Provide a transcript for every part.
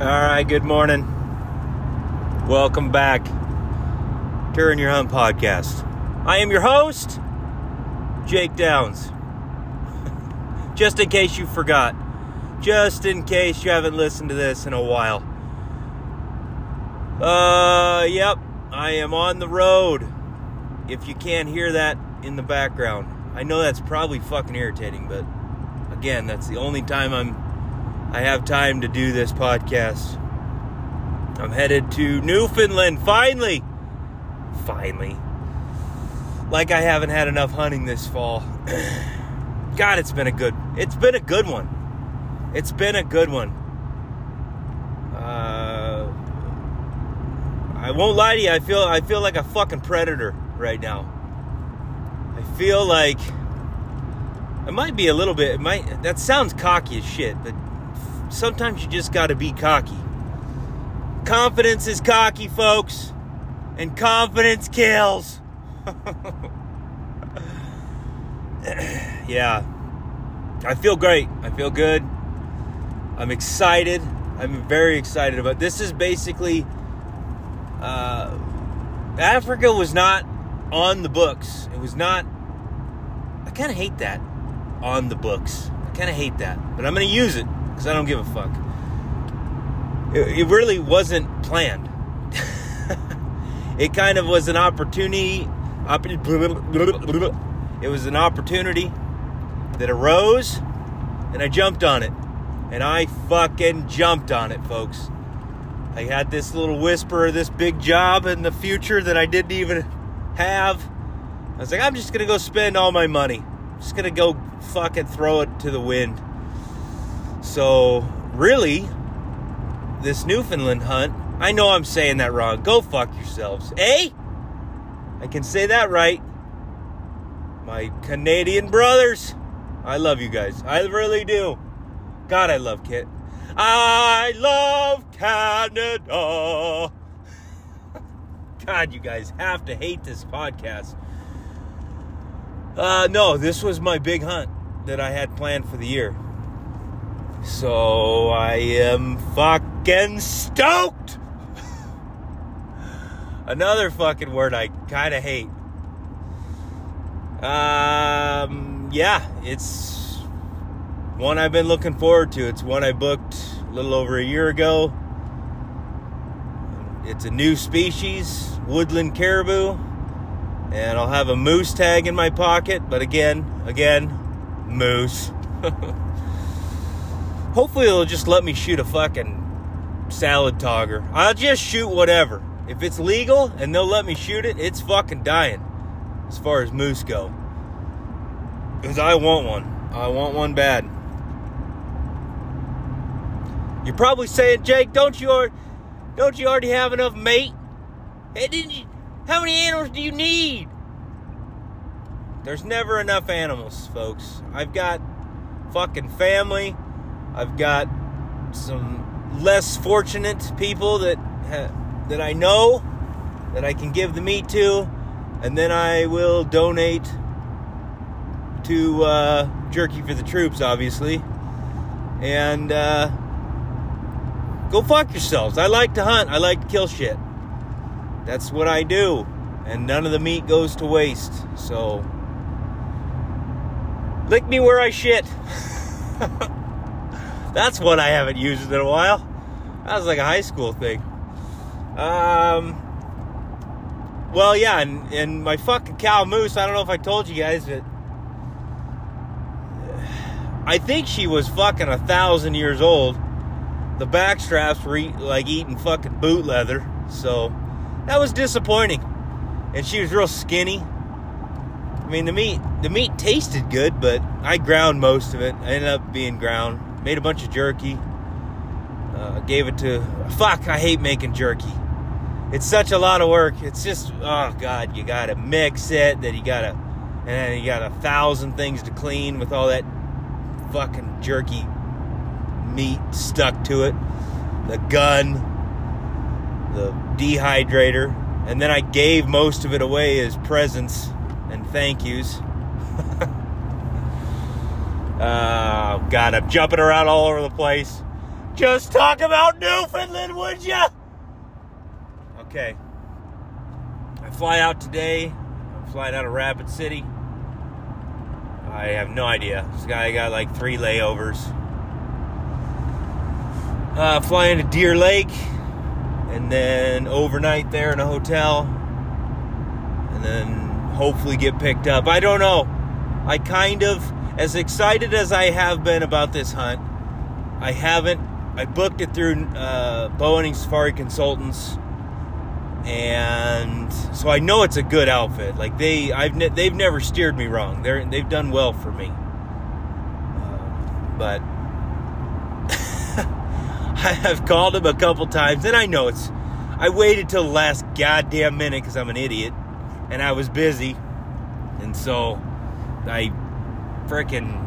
All right, good morning. Welcome back. Turn Your Hunt podcast. I am your host, Jake Downs. Just in case you forgot, just in case you haven't listened to this in a while. Uh, yep, I am on the road. If you can't hear that in the background, I know that's probably fucking irritating, but again, that's the only time I'm I have time to do this podcast. I'm headed to Newfoundland finally. Finally. Like I haven't had enough hunting this fall. God, it's been a good. It's been a good one. It's been a good one. Uh, I won't lie to you. I feel I feel like a fucking predator right now. I feel like it might be a little bit. It might that sounds cocky as shit, but sometimes you just got to be cocky. Confidence is cocky, folks, and confidence kills. yeah. I feel great. I feel good. I'm excited. I'm very excited about this is basically uh, Africa was not on the books. It was not I kind of hate that on the books. I kind of hate that, but I'm going to use it because I don't give a fuck. It, it really wasn't planned. it kind of was an opportunity. It was an opportunity that arose, and I jumped on it. And I fucking jumped on it, folks. I had this little whisper of this big job in the future that I didn't even have. I was like, I'm just gonna go spend all my money. I'm just gonna go fucking throw it to the wind. So, really, this Newfoundland hunt, I know I'm saying that wrong. Go fuck yourselves. Eh? I can say that right. My Canadian brothers, I love you guys. I really do. God, I love Kit. I love Canada. God, you guys have to hate this podcast. Uh, no, this was my big hunt that I had planned for the year. So I am fucking stoked. Another fucking word I kind of hate. Um, yeah, it's one I've been looking forward to. It's one I booked a little over a year ago. It's a new species, woodland caribou, and I'll have a moose tag in my pocket. But again, again, moose. Hopefully, they'll just let me shoot a fucking salad togger. I'll just shoot whatever. If it's legal and they'll let me shoot it, it's fucking dying as far as moose go. Because I want one. I want one bad. You're probably saying, Jake, don't you already, don't you already have enough mate? Hey, didn't you? How many animals do you need? There's never enough animals, folks. I've got fucking family. I've got some less fortunate people that that I know that I can give the meat to, and then I will donate to uh, Jerky for the Troops, obviously, and uh, go fuck yourselves. I like to hunt. I like to kill shit. That's what I do, and none of the meat goes to waste. So, lick me where I shit. That's one I haven't used in a while. That was like a high school thing. Um, well, yeah, and, and my fucking cow moose, I don't know if I told you guys, but I think she was fucking a thousand years old. The back straps were eat, like eating fucking boot leather, so that was disappointing. And she was real skinny. I mean, the meat the meat tasted good, but I ground most of it. I ended up being ground made a bunch of jerky. Uh, gave it to fuck. I hate making jerky. It's such a lot of work. It's just oh god, you gotta mix it. Then you gotta, and then you got a thousand things to clean with all that fucking jerky meat stuck to it. The gun, the dehydrator, and then I gave most of it away as presents and thank yous. Uh, God, I'm jumping around all over the place. just talk about Newfoundland, would ya? Okay. I fly out today. I'm flying out of Rapid City. I have no idea. This guy got like three layovers. Uh, flying to Deer Lake, and then overnight there in a hotel, and then hopefully get picked up. I don't know. I kind of, as excited as I have been about this hunt, I haven't. I booked it through uh, Boeing Safari Consultants, and so I know it's a good outfit. Like they, I've ne- they've never steered me wrong. They're they've done well for me. Uh, but I have called them a couple times, and I know it's. I waited till the last goddamn minute because I'm an idiot, and I was busy, and so I freaking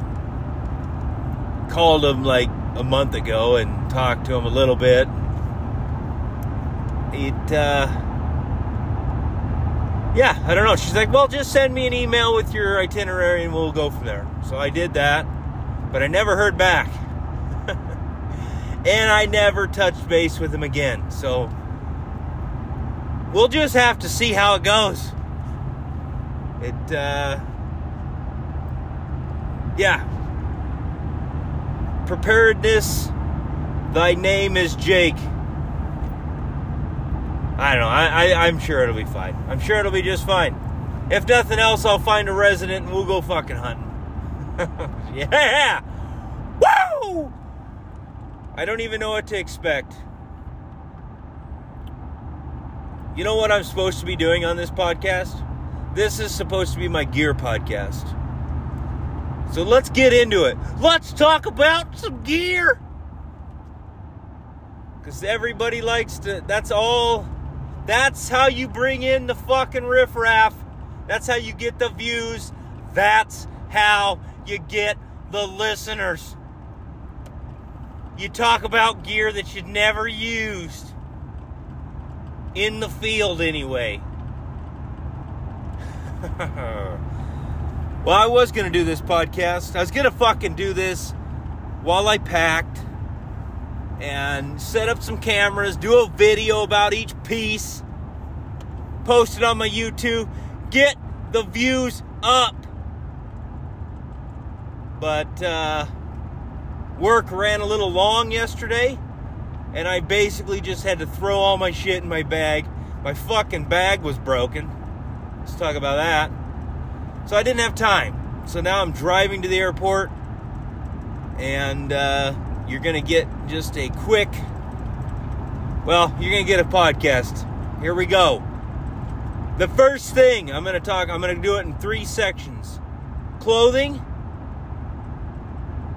called him like a month ago and talked to him a little bit. It, uh, yeah, I don't know. She's like, well, just send me an email with your itinerary and we'll go from there. So I did that, but I never heard back. and I never touched base with him again. So we'll just have to see how it goes. It, uh, yeah. Preparedness, thy name is Jake. I don't know. I, I, I'm sure it'll be fine. I'm sure it'll be just fine. If nothing else, I'll find a resident and we'll go fucking hunting. yeah! Woo! I don't even know what to expect. You know what I'm supposed to be doing on this podcast? This is supposed to be my gear podcast. So let's get into it. Let's talk about some gear. Because everybody likes to, that's all, that's how you bring in the fucking riffraff. That's how you get the views. That's how you get the listeners. You talk about gear that you never used. In the field, anyway. well, I was going to do this podcast. I was going to fucking do this while I packed and set up some cameras, do a video about each piece, post it on my YouTube, get the views up. But uh, work ran a little long yesterday, and I basically just had to throw all my shit in my bag. My fucking bag was broken. Let's talk about that. So I didn't have time. So now I'm driving to the airport, and uh, you're going to get just a quick, well, you're going to get a podcast. Here we go. The first thing I'm going to talk, I'm going to do it in three sections clothing,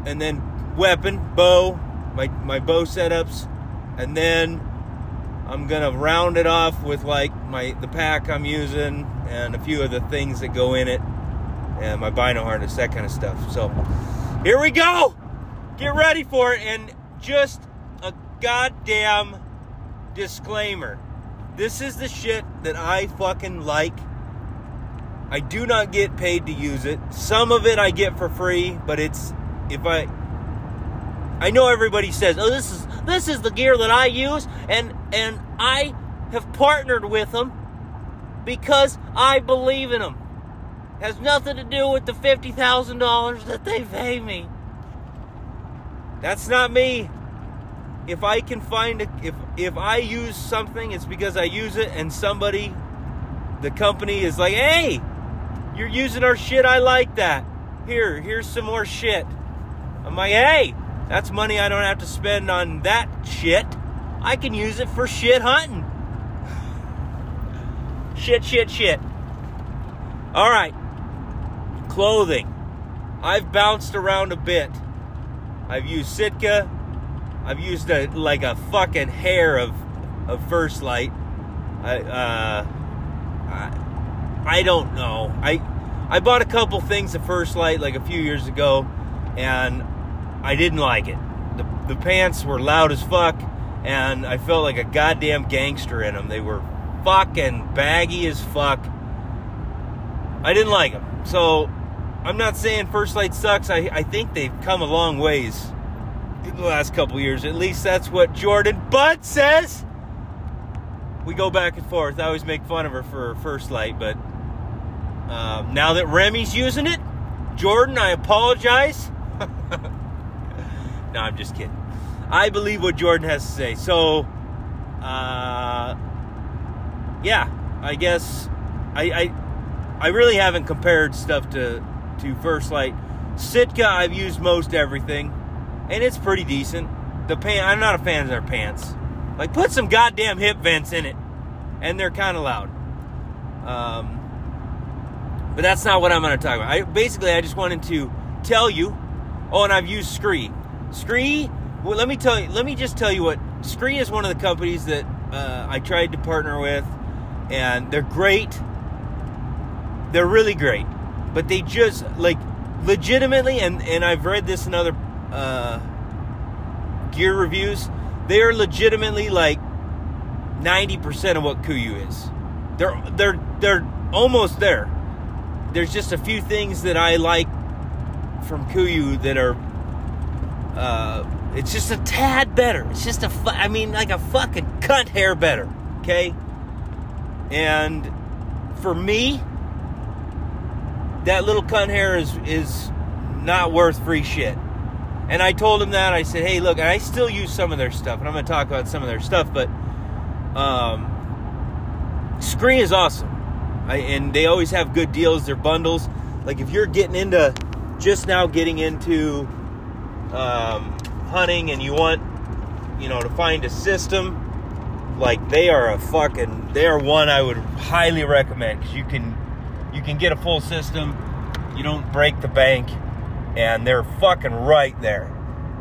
and then weapon, bow, my, my bow setups, and then I'm gonna round it off with like my the pack I'm using and a few of the things that go in it and my bino harness, that kind of stuff. So here we go. Get ready for it and just a goddamn disclaimer. This is the shit that I fucking like. I do not get paid to use it. Some of it I get for free, but it's if I I know everybody says, "Oh, this is this is the gear that I use," and and I have partnered with them because I believe in them. Has nothing to do with the fifty thousand dollars that they pay me. That's not me. If I can find a, if if I use something, it's because I use it, and somebody, the company is like, "Hey, you're using our shit. I like that. Here, here's some more shit." I'm like, "Hey." That's money I don't have to spend on that shit. I can use it for shit hunting. Shit, shit, shit. All right. Clothing. I've bounced around a bit. I've used Sitka. I've used a, like a fucking hair of, of First Lite. I, uh, I, I don't know. I, I bought a couple things of First Lite like a few years ago, and I didn't like it. The, the pants were loud as fuck, and I felt like a goddamn gangster in them. They were fucking baggy as fuck. I didn't like them. So, I'm not saying First Lite sucks. I, I think they've come a long ways. In the last couple years. At least that's what Jordan Budd says. We go back and forth. I always make fun of her for First Lite, but um, now that Remy's using it, Jordan, I apologize. no, I'm just kidding. I believe what Jordan has to say. So, uh, yeah, I guess I, I I really haven't compared stuff to to First Lite. Sitka, I've used most everything, and it's pretty decent. The pant, I'm not a fan of their pants. Like, put some goddamn hip vents in it, and they're kind of loud. Um, but that's not what I'm going to talk about. I basically I just wanted to tell you. Oh, and I've used Scree. Scree. Well, let me tell you. Let me just tell you what Scree is. One of the companies that uh, I tried to partner with, and they're great. They're really great, but they just like legitimately, and and I've read this in other uh, gear reviews. They are legitimately like ninety percent of what Kuiu is. They're they're they're almost there. There's just a few things that I like from Kuiu that are. Uh, it's just a tad better. It's just a, fu- I mean, like a fucking cunt hair better. Okay. And for me, that little cunt hair is is not worth free shit. And I told him that. I said, hey, look, I still use some of their stuff, and I'm going to talk about some of their stuff, but um, Scree is awesome. I, and they always have good deals, their bundles. Like if you're getting into, just now getting into um, hunting and you want, you know, to find a system, like they are a fucking, they are one I would highly recommend because you can, you can get a full system. You don't break the bank and they're fucking right there.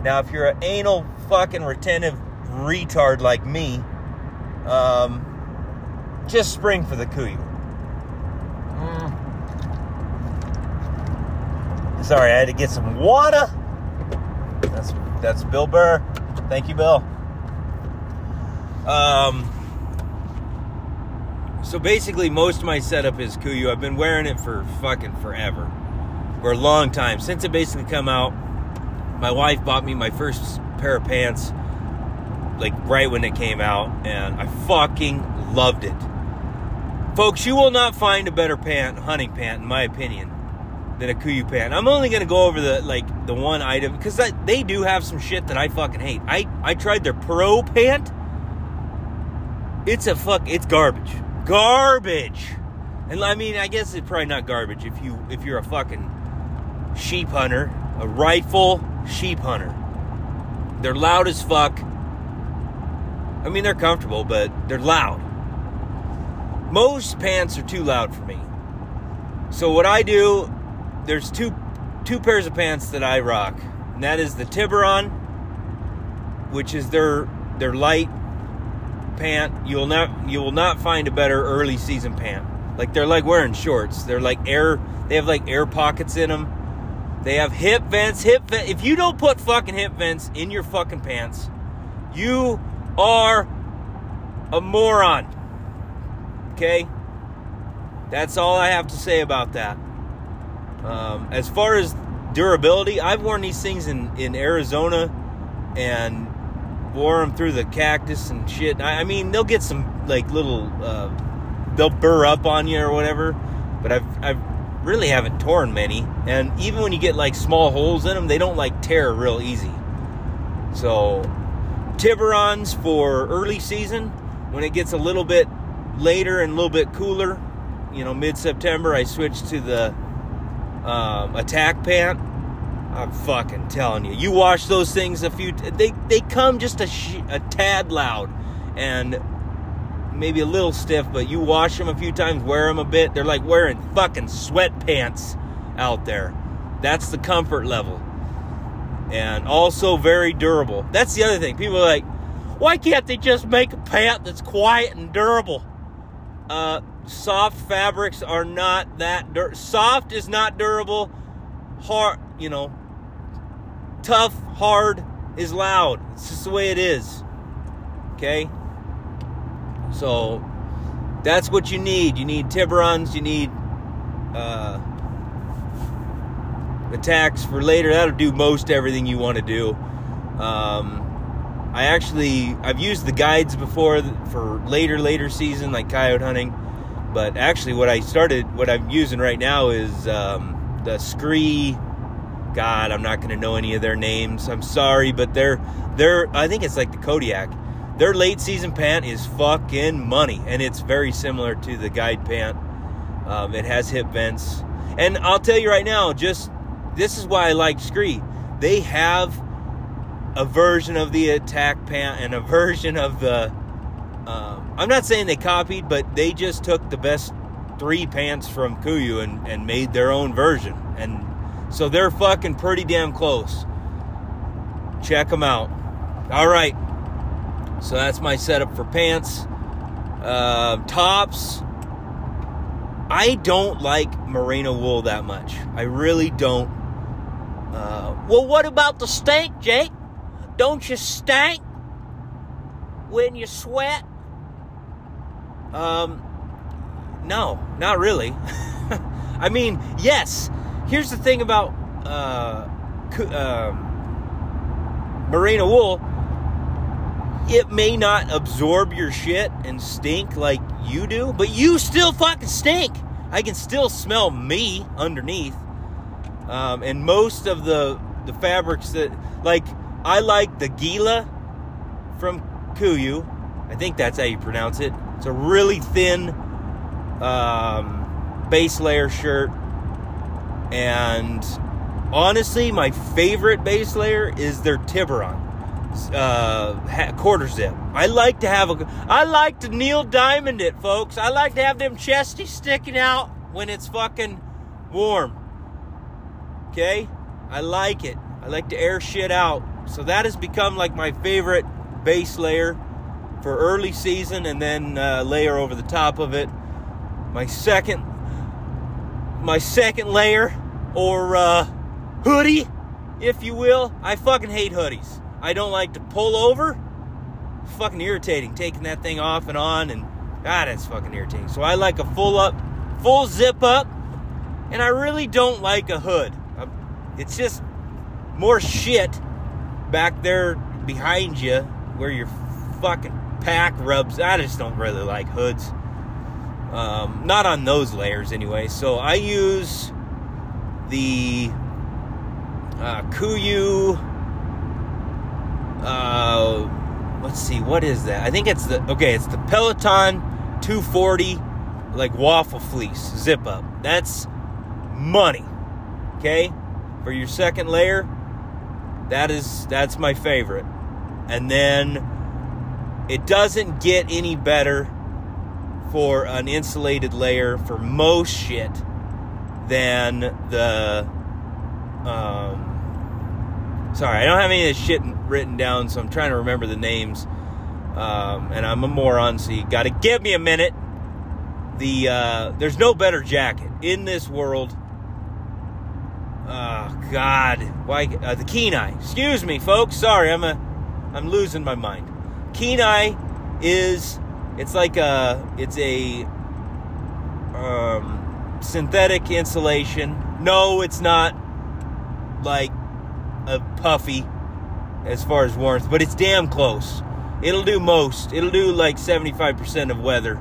Now, if you're an anal fucking retentive retard like me, um, just spring for the Kuiu. Mm. Sorry, I had to get some water. That's that's Bill Burr. Thank you, Bill. Um. So basically, most of my setup is Kuiu. I've been wearing it for fucking forever for a long time since it basically come out. My wife bought me my first pair of pants like right when it came out and I fucking loved it. Folks, you will not find a better pant, hunting pant in my opinion, than a Kuiu pant. I'm only to go over the like the one item cuz they do have some shit that I fucking hate. I I tried their pro pant. It's a fuck it's garbage. Garbage. And I mean, I guess it's probably not garbage if you if you're a fucking sheep hunter, a rifle sheep hunter. They're loud as fuck. I mean, they're comfortable, but they're loud. Most pants are too loud for me. So what I do, there's two two pairs of pants that I rock. And that is the Tiburon, which is their their light pant. You will not you will not find a better early season pant. Like they're like wearing shorts. They're like air they have like air pockets in them they have hip vents, hip vent. If you don't put fucking hip vents in your fucking pants, you are a moron. Okay? That's all I have to say about that. Um, as far as durability, I've worn these things in, in Arizona and wore them through the cactus and shit. I, I mean, they'll get some like little, uh, they'll burr up on you or whatever. But I've I've really haven't torn many. And even when you get like small holes in them, they don't like tear real easy. So, Tiburons for early season. When it gets a little bit later and a little bit cooler, you know, mid September, I switch to the um, attack pant. I'm fucking telling you, you wash those things a few. They they come just a, sh- a tad loud, and maybe a little stiff, but you wash them a few times, wear them a bit, they're like wearing fucking sweatpants out there. That's the comfort level. And also very durable. That's the other thing. People are like, why can't they just make a pant that's quiet and durable? Uh, soft fabrics are not that dur- soft is not durable. Hard, you know, tough, hard is loud. It's just the way it is. Okay? So that's what you need. You need Tiburons, you need uh, attacks for later. That'll do most everything you want to do. Um, I actually I've used the guides before for later later season like coyote hunting, but actually what I started what I'm using right now is um, the Scree. God, I'm not going to know any of their names. I'm sorry, but they're they're I think it's like the Kodiak. Their late season pant is fucking money, and it's very similar to the guide pant. Um, it has hip vents, and I'll tell you right now, just this is why I like Scree. They have a version of the attack pant and a version of the. Um, I'm not saying they copied, but they just took the best three pants from Kuiu and, and made their own version. And so they're fucking pretty damn close. Check them out. All right. So that's my setup for pants. Uh, tops. I don't like merino wool that much. I really don't. Uh, well, what about the stink, Jake? Don't you stink when you sweat? Um, no, not really. I mean, yes. Here's the thing about uh, um, merino wool. It may not absorb your shit and stink like you do, but you still fucking stink. I can still smell me underneath. Um, and most of the the fabrics that like I like the Gila from Kuiu. I think that's how you pronounce it. It's a really thin um, base layer shirt. And honestly, my favorite base layer is their Tiburon uh, quarter zip. I like to have a. I like to Neil Diamond it, folks. I like to have them chesty sticking out when it's fucking warm. Okay, I like it. I like to air shit out. So that has become like my favorite base layer for early season, and then uh, layer over the top of it. My second, my second layer or uh, hoodie, if you will. I fucking hate hoodies. I don't like to pull over. fucking irritating taking that thing off and on, and God, it's fucking irritating. So I like a full up, full zip up, and I really don't like a hood. It's just more shit back there behind you where your fucking pack rubs. I just don't really like hoods. Um, not on those layers anyway. So I use the uh, Kuiu. Uh, let's see, what is that? I think it's the okay. It's the Peloton 240, like waffle fleece zip up. That's money. Okay, for your second layer, that is that's my favorite. And then it doesn't get any better for an insulated layer for most shit than the um sorry, I don't have any of this shit written down, so I'm trying to remember the names. Um, and I'm a moron, so you got to give me a minute. The uh, there's no better jacket in this world Oh God! Why uh, the Kenai? Excuse me, folks. Sorry, I'm a, I'm losing my mind. Kenai is, it's like a, it's a, um, synthetic insulation. No, it's not like a puffy as far as warmth, but it's damn close. It'll do most. It'll do like 75% of weather.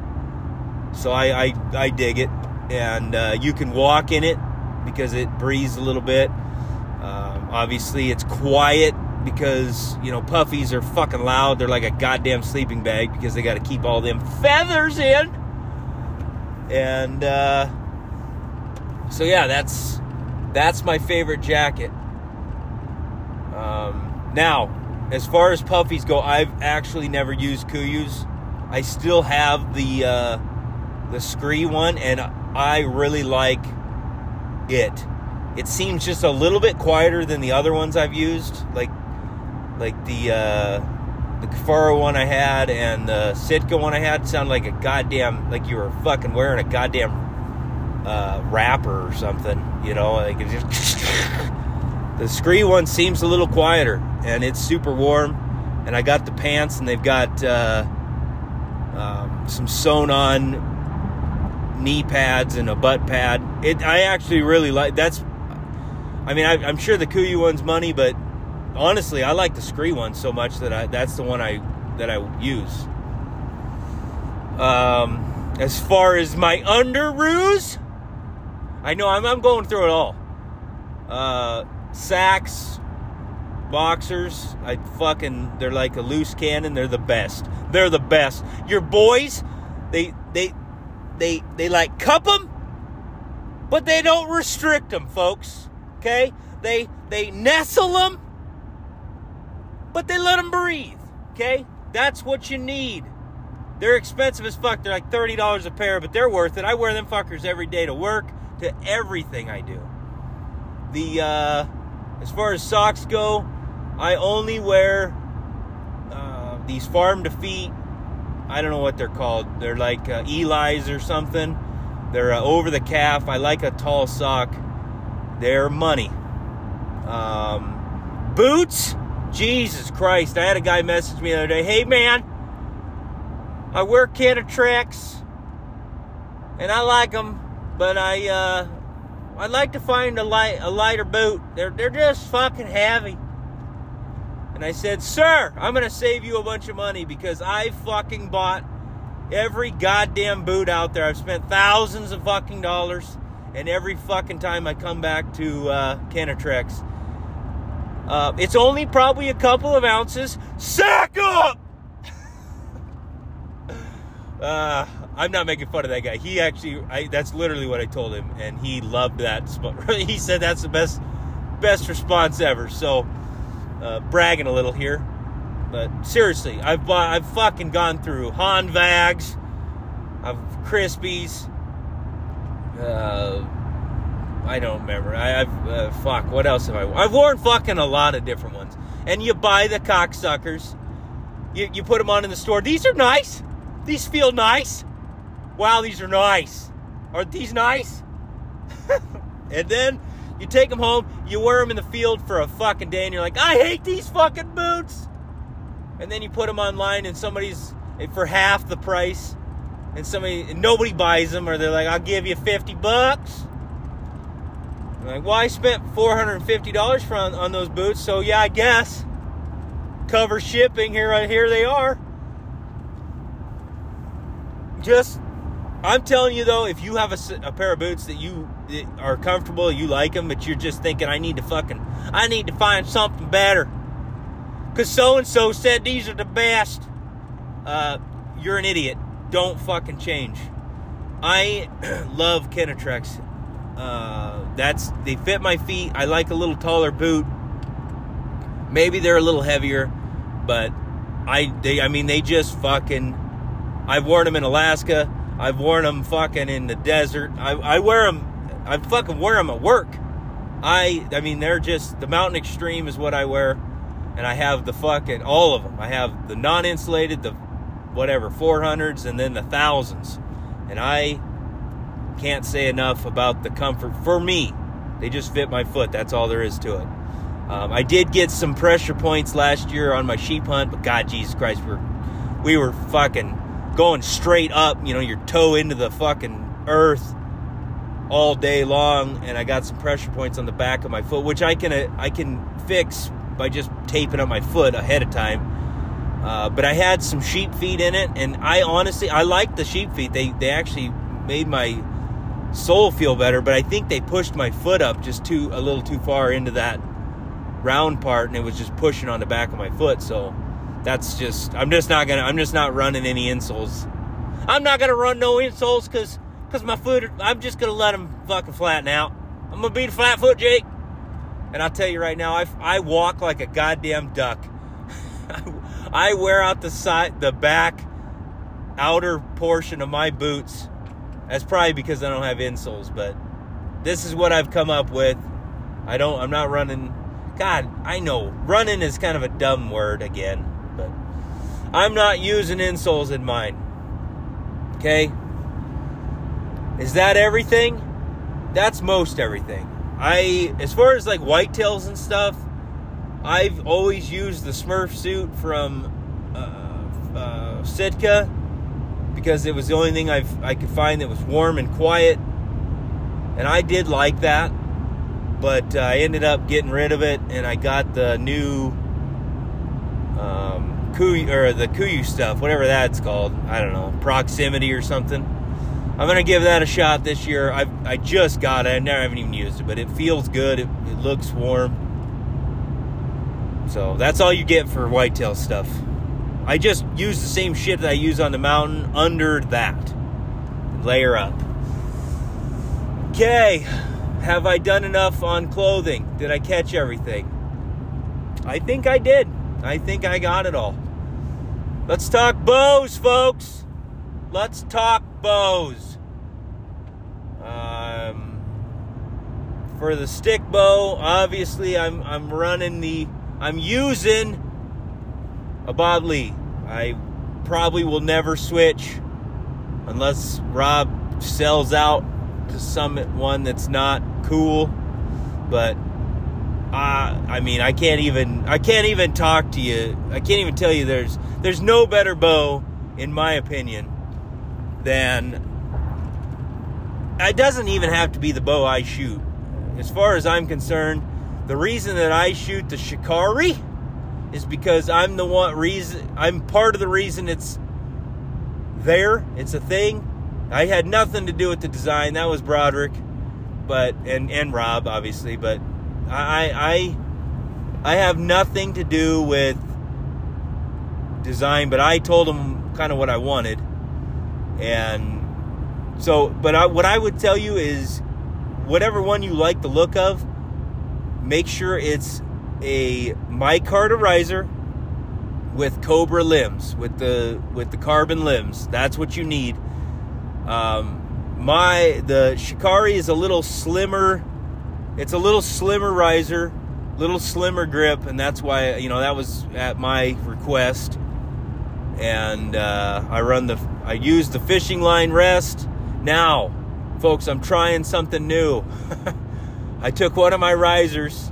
So I, I, I dig it. And uh, you can walk in it because it breathes a little bit. Um, obviously, it's quiet because you know puffies are fucking loud. They're like a goddamn sleeping bag because they got to keep all them feathers in. And uh, so yeah, that's that's my favorite jacket. Um, now, as far as puffies go, I've actually never used Kuiu's. I still have the uh, the Scree one, and I really like it. It seems just a little bit quieter than the other ones I've used, like like the uh, the Kifaru one I had and the Sitka one I had sounded like a goddamn like you were fucking wearing a goddamn uh, wrapper or something, you know, like it just the Scree one seems a little quieter and it's super warm. And I got the pants and they've got uh, um, some sewn on knee pads and a butt pad. It I actually really like that's. I mean, I, am sure the Kuiu one's money, but honestly, I like the Scree one so much that I that's the one I that I use. Um, as far as my underoos, I know I'm, I'm going through it all. Uh, Saxx, boxers, I fucking they're like a loose cannon. They're the best. They're the best. Your boys, they they they they like cup them, but they don't restrict them, folks. Okay, they they nestle them, but they let them breathe. Okay, that's what you need. They're expensive as fuck. They're like thirty dollars a pair, but they're worth it. I wear them fuckers every day to work, to everything I do. The uh, as far as socks go, I only wear uh, these farm to feet. I don't know what they're called. They're like uh, Eli's or something. They're uh, over the calf. I like a tall sock. They're money. Um, boots. Jesus Christ! I had a guy message me the other day. Hey man, I wear Kenetreks, and I like them, but I uh, I'd like to find a light a lighter boot. They're they're just fucking heavy. And I said, Sir, I'm gonna save you a bunch of money because I fucking bought every goddamn boot out there. I've spent thousands of fucking dollars, and every fucking time I come back to uh, Kenetreks, uh, it's only probably a couple of ounces. Sack up! uh, I'm not making fun of that guy. He actually, I, that's literally what I told him, and he loved that. he said that's the best, best response ever. So, uh, bragging a little here, but seriously, I've I've fucking gone through Hanwags, I've Crispis. Uh, I don't remember. I, have uh, fuck. What else have I? I've worn fucking a lot of different ones. And you buy the cocksuckers. You you put them on in the store. These are nice. These feel nice. Wow, these are nice. Are these nice? and then you take them home. You wear them in the field for a fucking day, and you're like, I hate these fucking boots. And then you put them online, and somebody's for half the price, and somebody nobody buys them, or they're like, I'll give you fifty bucks like, well, I spent $450 for on, on those boots, so yeah, I guess. Cover shipping, here, right here they are. Just, I'm telling you though, if you have a, a pair of boots that you that are comfortable, you like them, but you're just thinking, I need to fucking, I need to find something better. Because so and so said these are the best. Uh, you're an idiot. Don't fucking change. I love Kenetreks. Uh, that's they fit my feet. I like a little taller boot. Maybe they're a little heavier, but I they I mean they just fucking. I've worn them in Alaska. I've worn them fucking in the desert. I, I wear them. I fucking wear them at work. I I mean they're just the mountain extreme is what I wear, and I have the fucking all of them. I have the non-insulated, the whatever 400s, and then the thousands, and I can't say enough about the comfort for me. They just fit my foot. That's all there is to it. Um, I did get some pressure points last year on my sheep hunt, but God, Jesus Christ, we were, we were fucking going straight up, you know, your toe into the fucking earth all day long, and I got some pressure points on the back of my foot, which I can I can fix by just taping up my foot ahead of time. Uh, but I had some sheep feet in it, and I honestly I like the sheep feet. They they actually made my sole feel better, but I think they pushed my foot up just too a little too far into that round part and it was just pushing on the back of my foot. So that's just I'm just not gonna I'm just not running any insoles. I'm not gonna run no insoles because because my foot I'm just gonna let them fucking flatten out. I'm gonna be the flat foot Jake. And I'll tell you right now, I, I walk like a goddamn duck. I wear out the side, the back, outer portion of my boots that's probably because I don't have insoles, but this is what I've come up with. I don't I'm not running God, I know running is kind of a dumb word again, but I'm not using insoles in mine. Okay? Is that everything? That's most everything. I as far as like whitetails and stuff, I've always used the Smurf suit from uh, uh, Sitka because it was the only thing I've, I could find that was warm and quiet. And I did like that. but uh, I ended up getting rid of it, and I got the new um, Kuiu or the Kuiu stuff, whatever that's called. I don't know, proximity or something. I'm gonna give that a shot this year. I I just got it. I never haven't even used it, but it feels good. It, it looks warm. So that's all you get for whitetail stuff. I just use the same shit that I use on the mountain under that. Layer up. Okay, have I done enough on clothing? Did I catch everything? I think I did. I think I got it all. Let's talk bows, folks. Let's talk bows. Um, for the stick bow, obviously, I'm I'm running the I'm using a Bob Lee. I probably will never switch unless Rob sells out to some one that's not cool. But uh, I mean, I can't even I can't even talk to you. I can't even tell you there's there's no better bow in my opinion than it doesn't even have to be the bow I shoot. As far as I'm concerned, the reason that I shoot the Shikari is because I'm the one reason I'm part of the reason it's there. It's a thing. I had nothing to do with the design. That was Broderick, but and and Rob obviously, but I I I have nothing to do with design, but I told him kind of what I wanted. And so, but I, what I would tell you is whatever one you like the look of, make sure it's a micarta riser with cobra limbs with the with the carbon limbs. That's what you need. Um, my the shikari is a little slimmer it's a little slimmer riser little slimmer grip and that's why you know that was at my request. And uh, i run the i use the fishing line rest. Now folks i'm trying something new. I took one of my risers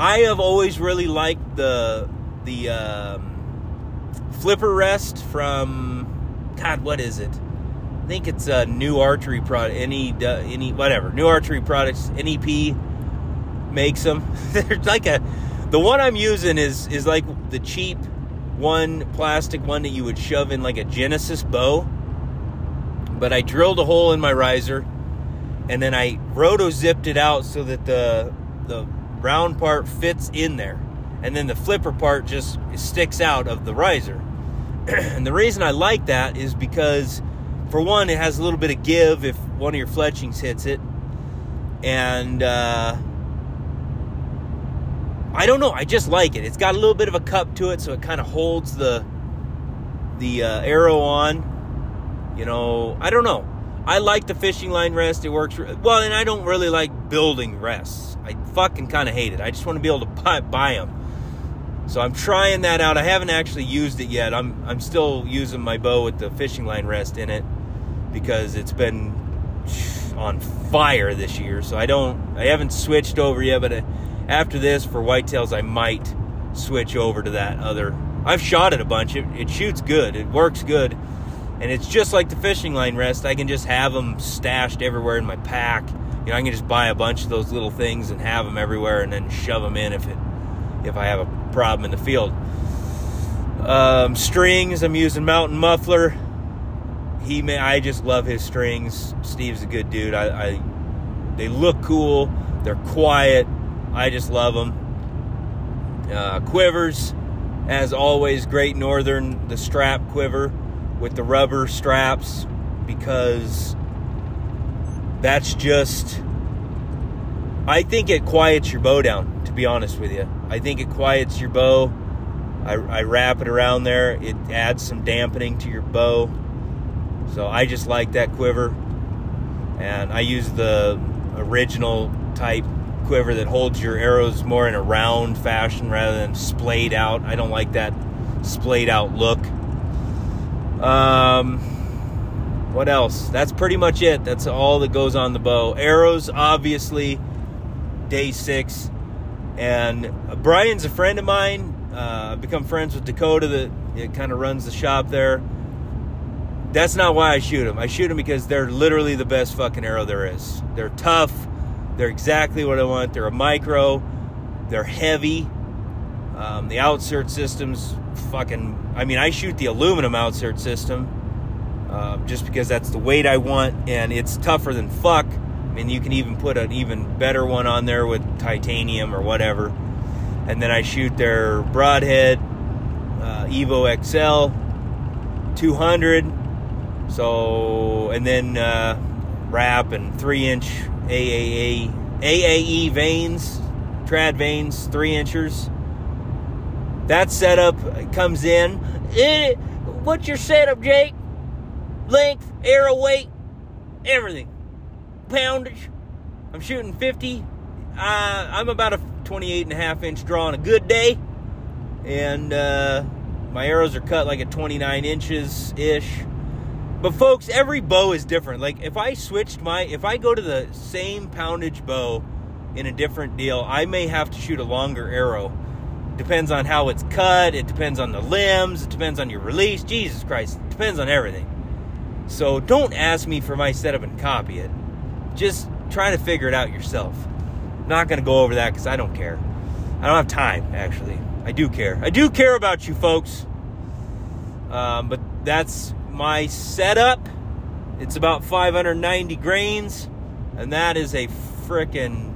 I have always really liked the the um, flipper rest from God. What is it? I think it's a new archery product. Any any whatever new archery products. NEP makes them. There's like a the one I'm using is is like the cheap one plastic one that you would shove in like a Genesis bow. But I drilled a hole in my riser, and then I roto zipped it out so that the the round part fits in there, and then the flipper part just sticks out of the riser. and the reason I like that is because, for one, it has a little bit of give if one of your fletchings hits it, and uh, I don't know. I just like it. It's got a little bit of a cup to it, so it kind of holds the the uh, arrow on. You know, I don't know. I like the fishing line rest. It works well, and I don't really like building rests. I fucking kind of hate it. I just want to be able to buy, buy them. So I'm trying that out. I haven't actually used it yet. I'm I'm still using my bow with the fishing line rest in it because it's been on fire this year. So I don't I haven't switched over yet, but uh, after this for whitetails I might switch over to that other. I've shot it a bunch. It, it shoots good. It works good. And it's just like the fishing line rest. I can just have them stashed everywhere in my pack. You know, I can just buy a bunch of those little things and have them everywhere, and then shove them in if it if I have a problem in the field. Um, strings. I'm using Mountain Muffler. He may. I just love his strings. Steve's a good dude. I, I they look cool. They're quiet. I just love them. Uh, quivers, as always, Great Northern, the strap quiver with the rubber straps because that's just I think it quiets your bow down to be honest with you. I think it quiets your bow. I, I wrap it around there. It adds some dampening to your bow. So I just like that quiver. And I use the original type quiver that holds your arrows more in a round fashion rather than splayed out. I don't like that splayed out look. Um, what else? That's pretty much it. That's all that goes on the bow. Arrows, obviously, day six. And Brian's a friend of mine. Uh, I've become friends with Dakota that it kind of runs the shop there. That's not why I shoot them. I shoot them because they're literally the best fucking arrow there is. They're tough. They're exactly what I want. They're a micro. They're heavy. Um, the outsert system's fucking. I mean, I shoot the aluminum outsert system uh, just because that's the weight I want, and it's tougher than fuck. I mean, you can even put an even better one on there with titanium or whatever. And then I shoot their broadhead uh, Evo XL 200. So, and then uh, wrap and three inch AAA AAE vanes, trad vanes, three inchers. That setup comes in. Eh, what's your setup, Jake? Length, arrow weight, everything. Poundage. I'm shooting 50. Uh, I'm about a 28 and a half inch draw on a good day. And uh, my arrows are cut like at 29 inches ish. But folks, every bow is different. Like if I switched my, if I go to the same poundage bow in a different deal, I may have to shoot a longer arrow. Depends on how it's cut. It depends on the limbs. It depends on your release. Jesus Christ, it depends on everything. So don't ask me for my setup and copy it. Just try to figure it out yourself. I'm not gonna go over that because I don't care. I don't have time actually. I do care. I do care about you folks. Um, but that's my setup. It's about 590 grains, and that is a freaking.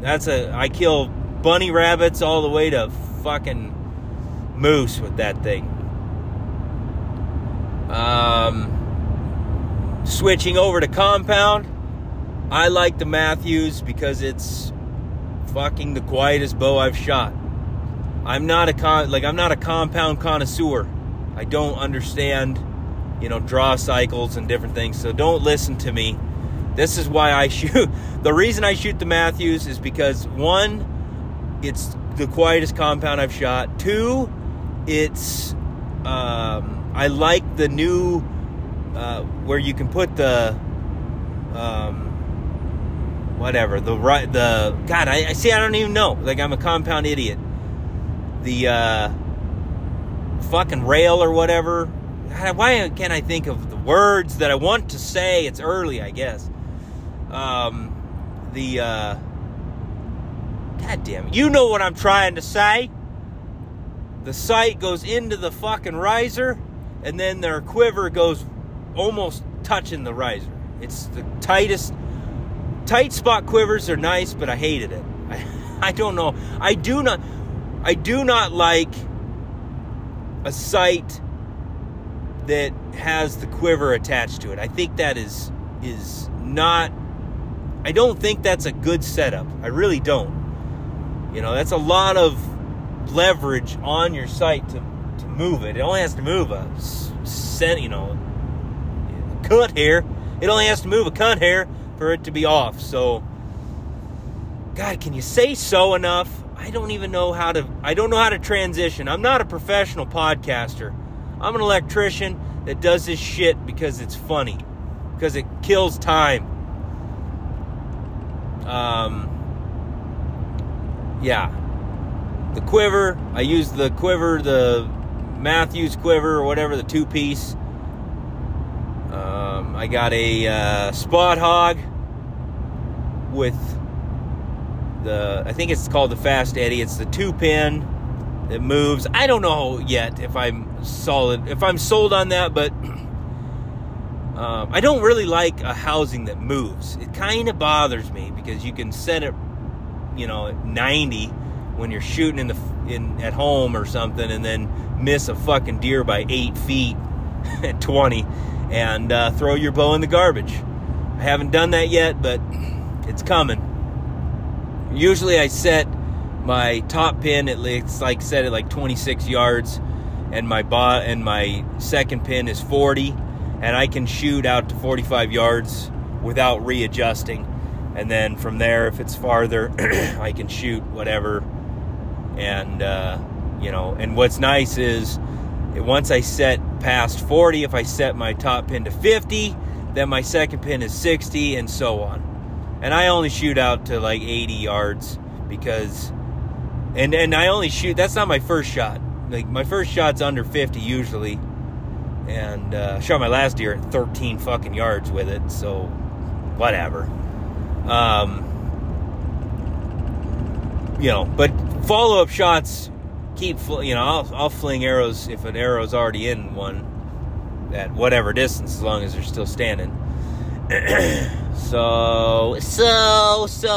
That's a. I kill bunny rabbits all the way to fucking moose with that thing. Um, switching over to compound, I like the Mathews because it's fucking the quietest bow I've shot. I'm not a con like I'm not a compound connoisseur. I don't understand, you know, draw cycles and different things. So don't listen to me. This is why I shoot. The reason I shoot the Mathews is because one, it's the quietest compound I've shot. Two, it's um, I like the new uh, where you can put the um, whatever the right the God I, I see I don't even know like I'm a compound idiot the uh, fucking rail or whatever. Why can't I think of the words that I want to say? It's early, I guess. Um, the uh, God damn it. You know what I'm trying to say. The sight goes into the fucking riser, and then their quiver goes almost touching the riser. It's the tightest. Tight spot quivers are nice, but I hated it. I, I don't know. I do not. I do not like a sight that has the quiver attached to it. I think that is is not I don't think that's a good setup. I really don't. You know, that's a lot of leverage on your site to, to move it. It only has to move a cent, you know, a cut hair. It only has to move a cut hair for it to be off. So, God, can you say so enough? I don't even know how to I don't know how to transition. I'm not a professional podcaster. I'm an electrician that does this shit because it's funny. Because it kills time. Um yeah. The quiver, I use the quiver, the Mathews quiver or whatever, the two piece. Um, I got a uh, Spot-Hogg with the I think it's called the Fast Eddie. It's the two pin that moves. I don't know yet if I'm solid if I'm sold on that, but um, I don't really like a housing that moves. It kind of bothers me because you can set it, you know, 90 when you're shooting in the in at home or something, and then miss a fucking deer by eight feet at 20, and uh, throw your bow in the garbage. I haven't done that yet, but it's coming. Usually I set my top pin at it's like set at like 26 yards and my bot and my second pin is 40 and I can shoot out to 45 yards without readjusting and then from there if it's farther I can shoot whatever and uh, you know and what's nice is once I set past 40 if I set my top pin to 50 then my second pin is 60 and so on and I only shoot out to like 80 yards because, and and I only shoot. That's not my first shot. Like my first shot's under 50 usually, and uh, shot my last deer at 13 fucking yards with it. So, whatever. Um, you know, but follow up shots keep, fl- you know, I'll, I'll fling arrows if an arrow's already in one at whatever distance, as long as they're still standing. so, so, so,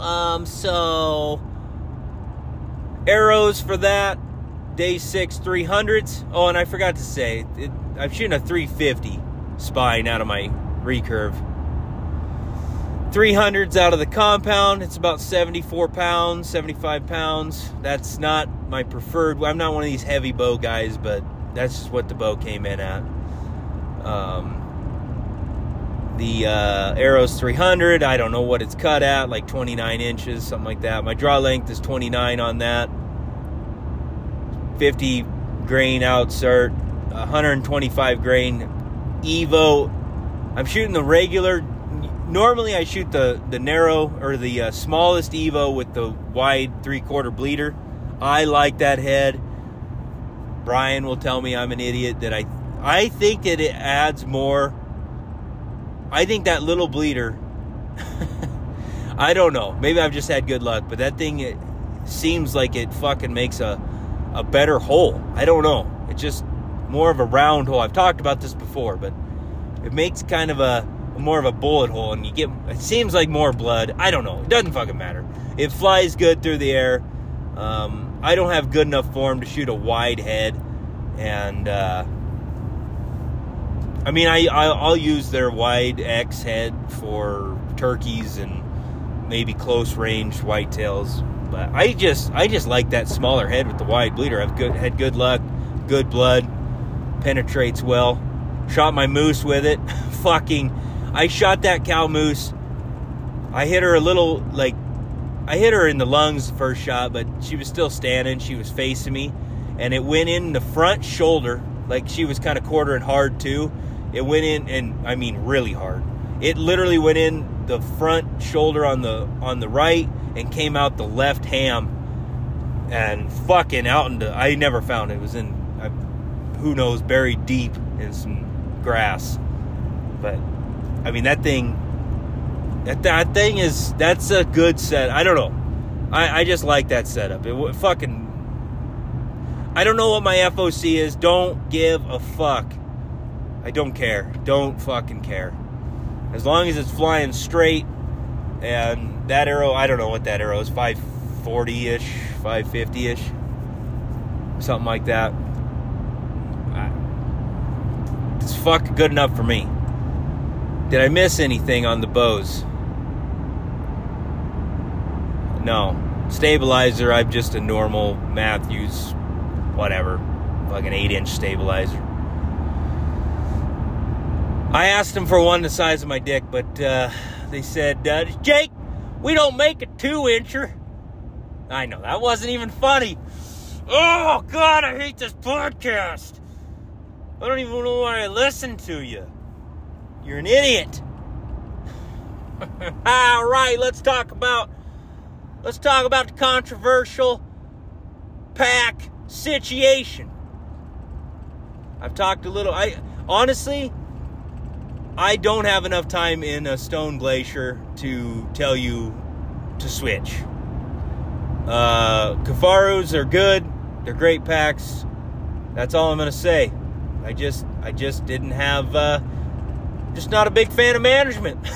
um, so, arrows for that. Day six, 300s. Oh, and I forgot to say, it, I'm shooting a 350 spine out of my recurve. 300s out of the compound. It's about 74 pounds, 75 pounds. That's not my preferred. I'm not one of these heavy bow guys, but that's just what the bow came in at. Um, the uh, Arrows 300, I don't know what it's cut at, like 29 inches, something like that. My draw length is 29 on that. 50 grain outsert, 125 grain Evo. I'm shooting the regular normally I shoot the the narrow or the uh, smallest Evo with the wide three quarter bleeder. I like that head. Brian will tell me I'm an idiot that I I think that it adds more. I think that little bleeder. I don't know. Maybe I've just had good luck, but that thing it seems like it fucking makes a a better hole. I don't know. It's just more of a round hole. I've talked about this before, but it makes kind of a more of a bullet hole and you get it seems like more blood. I don't know. It doesn't fucking matter. It flies good through the air. Um, i don't have good enough form to shoot a wide head and uh, i mean I, i'll use their wide x head for turkeys and maybe close range whitetails but i just i just like that smaller head with the wide bleeder. I've good had good luck. Good blood. Penetrates well. Shot my moose with it. Fucking I shot that cow moose. I hit her a little, like, I hit her in the lungs the first shot, but she was still standing. She was facing me, and it went in the front shoulder, like she was kind of quartering hard too. It went in, and I mean really hard. It literally went in the front shoulder on the on the right and came out the left ham, and fucking out into. I never found it. It was in, who knows, buried deep in some grass, but I mean, that thing, that, that thing is, that's a good set. I don't know. I, I just like that setup. It fucking, I don't know what my FOC is. Don't give a fuck. I don't care. Don't fucking care. As long as it's flying straight and that arrow, I don't know what that arrow is, 540 ish, 550 ish, something like that. It's fucking good enough for me. Did I miss anything on the bows? No. Stabilizer, I'm just a normal Mathews, whatever, like an 8 inch stabilizer. I asked them for one the size of my dick, but uh, they said, uh, Jake, we don't make a 2 incher. I know, that wasn't even funny. Oh, God, I hate this podcast. I don't even know why I listen to you. You're an idiot. All right, let's talk about let's talk about the controversial pack situation. I've talked a little I honestly I don't have enough time in a stone glacier to tell you to switch. Uh Kifarus are good. They're great packs. That's all I'm to say. I just I just didn't have uh just not a big fan of management.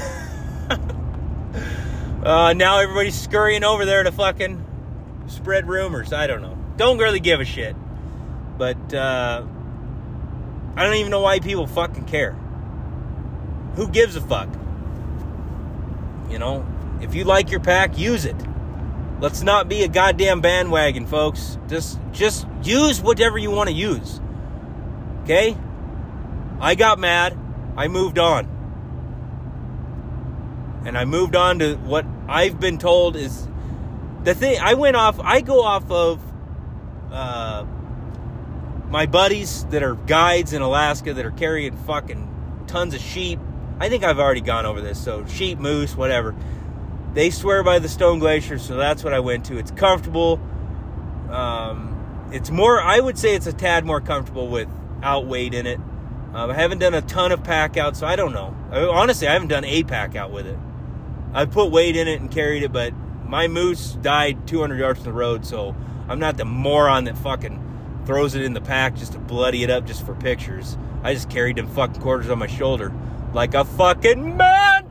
uh, now everybody's scurrying over there to fucking spread rumors. I don't know. Don't really give a shit. But uh, I don't even know why people fucking care. Who gives a fuck? You know, if you like your pack, use it. Let's not be a goddamn bandwagon, folks. Just just use whatever you want to use. Okay? I got mad. I moved on. And I moved on to what I've been told is the thing. I went off, I go off of uh, my buddies that are guides in Alaska that are carrying fucking tons of sheep. I think I've already gone over this. So, sheep, moose, whatever. They swear by the Stone Glacier, so that's what I went to. It's comfortable. Um, it's more, I would say it's a tad more comfortable with weight in it. Um, I haven't done a ton of pack out, so I don't know. I, honestly, I haven't done a pack out with it. I put weight in it and carried it, but my moose died 200 yards from the road, so I'm not the moron that fucking throws it in the pack just to bloody it up just for pictures. I just carried them fucking quarters on my shoulder like a fucking man.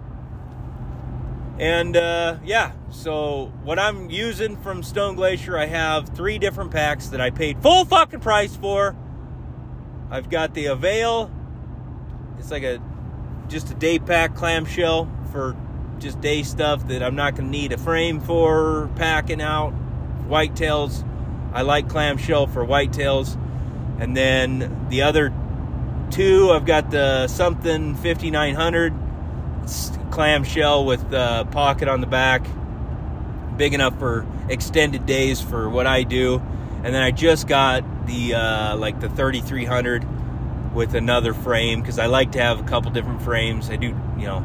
And uh, yeah, so what I'm using from Stone Glacier, I have three different packs that I paid full fucking price for. I've got the Avail. It's like a just a day pack clamshell for just day stuff that I'm not going to need a frame for packing out. Whitetails, I like clamshell for whitetails. And then the other two, I've got the something 5900 clamshell with the pocket on the back, big enough for extended days for what I do. And then I just got the uh, like the 3300 with another frame because I like to have a couple different frames. I do, you know,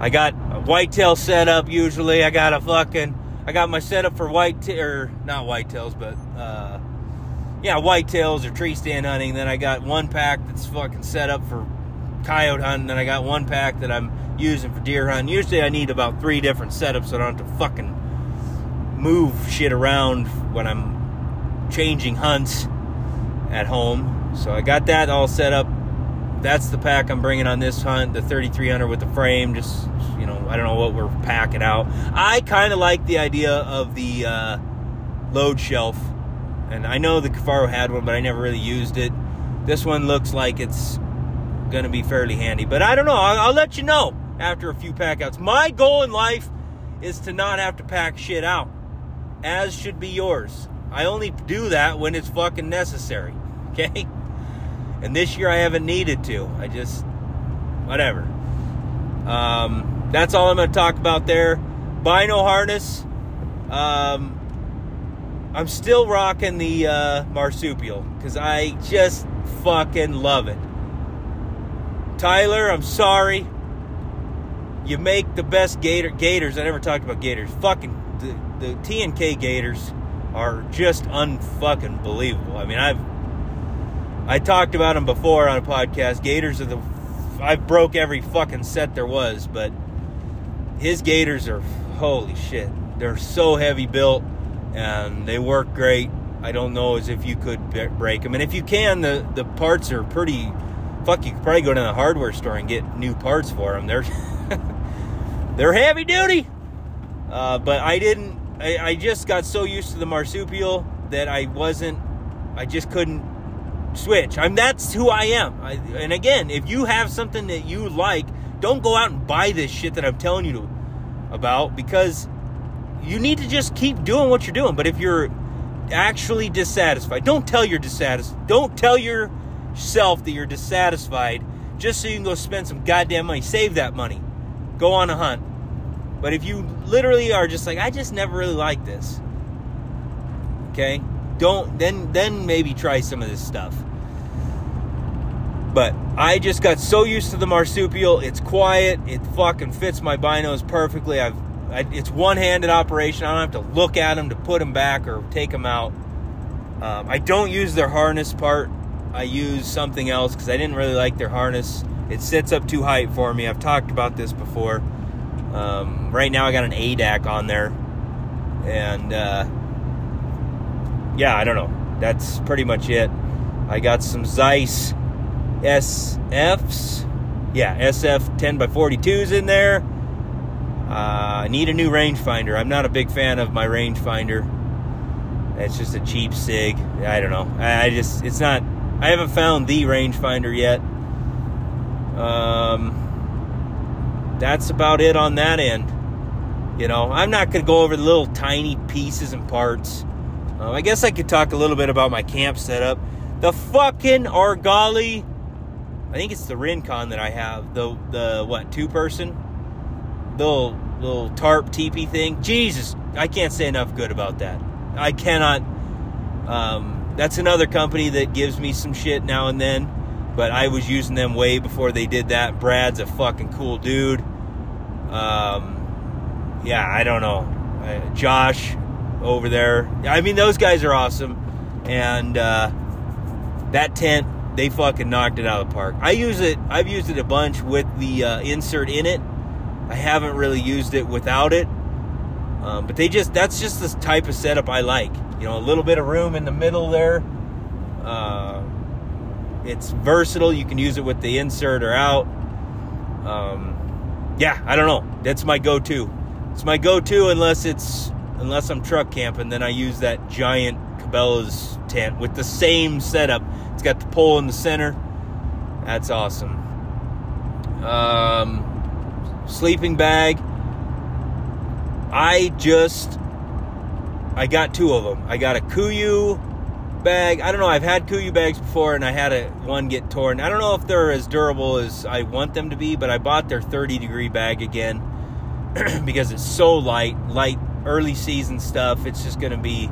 I got a whitetail setup usually. I got a fucking, I got my setup for white or not whitetails, but uh, yeah, whitetails or tree stand hunting. Then I got one pack that's fucking set up for coyote hunting. Then I got one pack that I'm using for deer hunting. Usually I need about three different setups so I don't have to fucking move shit around when I'm changing hunts at home. So I got that all set up. That's the pack I'm bringing on this hunt, the 3300 with the frame. Just, you know, I don't know what we're packing out. I kind of like the idea of the uh, load shelf. And I know the Kifaru had one, but I never really used it. This one looks like it's going to be fairly handy. But I don't know. I'll, I'll let you know after a few pack outs. My goal in life is to not have to pack shit out, as should be yours. I only do that when it's fucking necessary. Okay? And this year I haven't needed to. I just, whatever. Um, that's all I'm going to talk about there. Bino harness. Um, I'm still rocking the uh, marsupial because I just fucking love it. Tyler, I'm sorry. You make the best gator gators. I never talked about gators. Fucking the, the TNK gators are just unfucking believable. I mean, I've I talked about them before on a podcast. Gators are the I broke every fucking set there was, but his gators are holy shit. They're so heavy built and they work great. I don't know as if you could break them, and if you can, the the parts are pretty. Fuck, you could probably go to the hardware store and get new parts for them. They're they're heavy duty. Uh, but I didn't. I, I just got so used to the marsupial that I wasn't. I just couldn't switch. I'm that's who I am. I, and again, if you have something that you like, don't go out and buy this shit that I'm telling you to, about because you need to just keep doing what you're doing. But if you're actually dissatisfied, don't tell you're dissatisfied. Don't tell yourself that you're dissatisfied just so you can go spend some goddamn money. Save that money. Go on a hunt. But if you literally are just like, I just never really like this. Okay? Don't then then maybe try some of this stuff. But I just got so used to the marsupial. It's quiet. It fucking fits my binos perfectly. I've I, it's one-handed operation. I don't have to look at them to put them back or take them out. Um, I don't use their harness part. I use something else because I didn't really like their harness. It sits up too high for me. I've talked about this before. Um, right now, I got an ADAC on there, and uh, yeah, I don't know. That's pretty much it. I got some Zeiss SFs. Yeah, SF 10 by 42s in there. Uh, I need a new rangefinder. I'm not a big fan of my rangefinder. It's just a cheap SIG. I don't know. I just, it's not, I haven't found the rangefinder yet. Um, that's about it on that end. You know, I'm not going to go over the little tiny pieces and parts. Um, I guess I could talk a little bit about my camp setup. The fucking Argali, I think it's the Rincon that I have. The the what two person, little little tarp teepee thing. Jesus, I can't say enough good about that. I cannot. Um, that's another company that gives me some shit now and then, but I was using them way before they did that. Brad's a fucking cool dude. Um, yeah, I don't know. Uh, Josh over there. I mean, those guys are awesome. And uh, that tent, they fucking knocked it out of the park. I use it. I've used it a bunch with the uh, insert in it. I haven't really used it without it. Um, but they just that's just the type of setup I like. You know, a little bit of room in the middle there. Uh, it's versatile. You can use it with the insert or out. Um, yeah, I don't know. That's my go-to. It's my go-to unless it's unless I'm truck camping. Then I use that giant Cabela's tent with the same setup. It's got the pole in the center. That's awesome. Um, sleeping bag. I just I got two of them. I got a Kuiu bag. I don't know. I've had Kuiu bags before, and I had a one get torn. I don't know if they're as durable as I want them to be, but I bought their 30 degree bag again because it's so light, light early season stuff. It's just going to be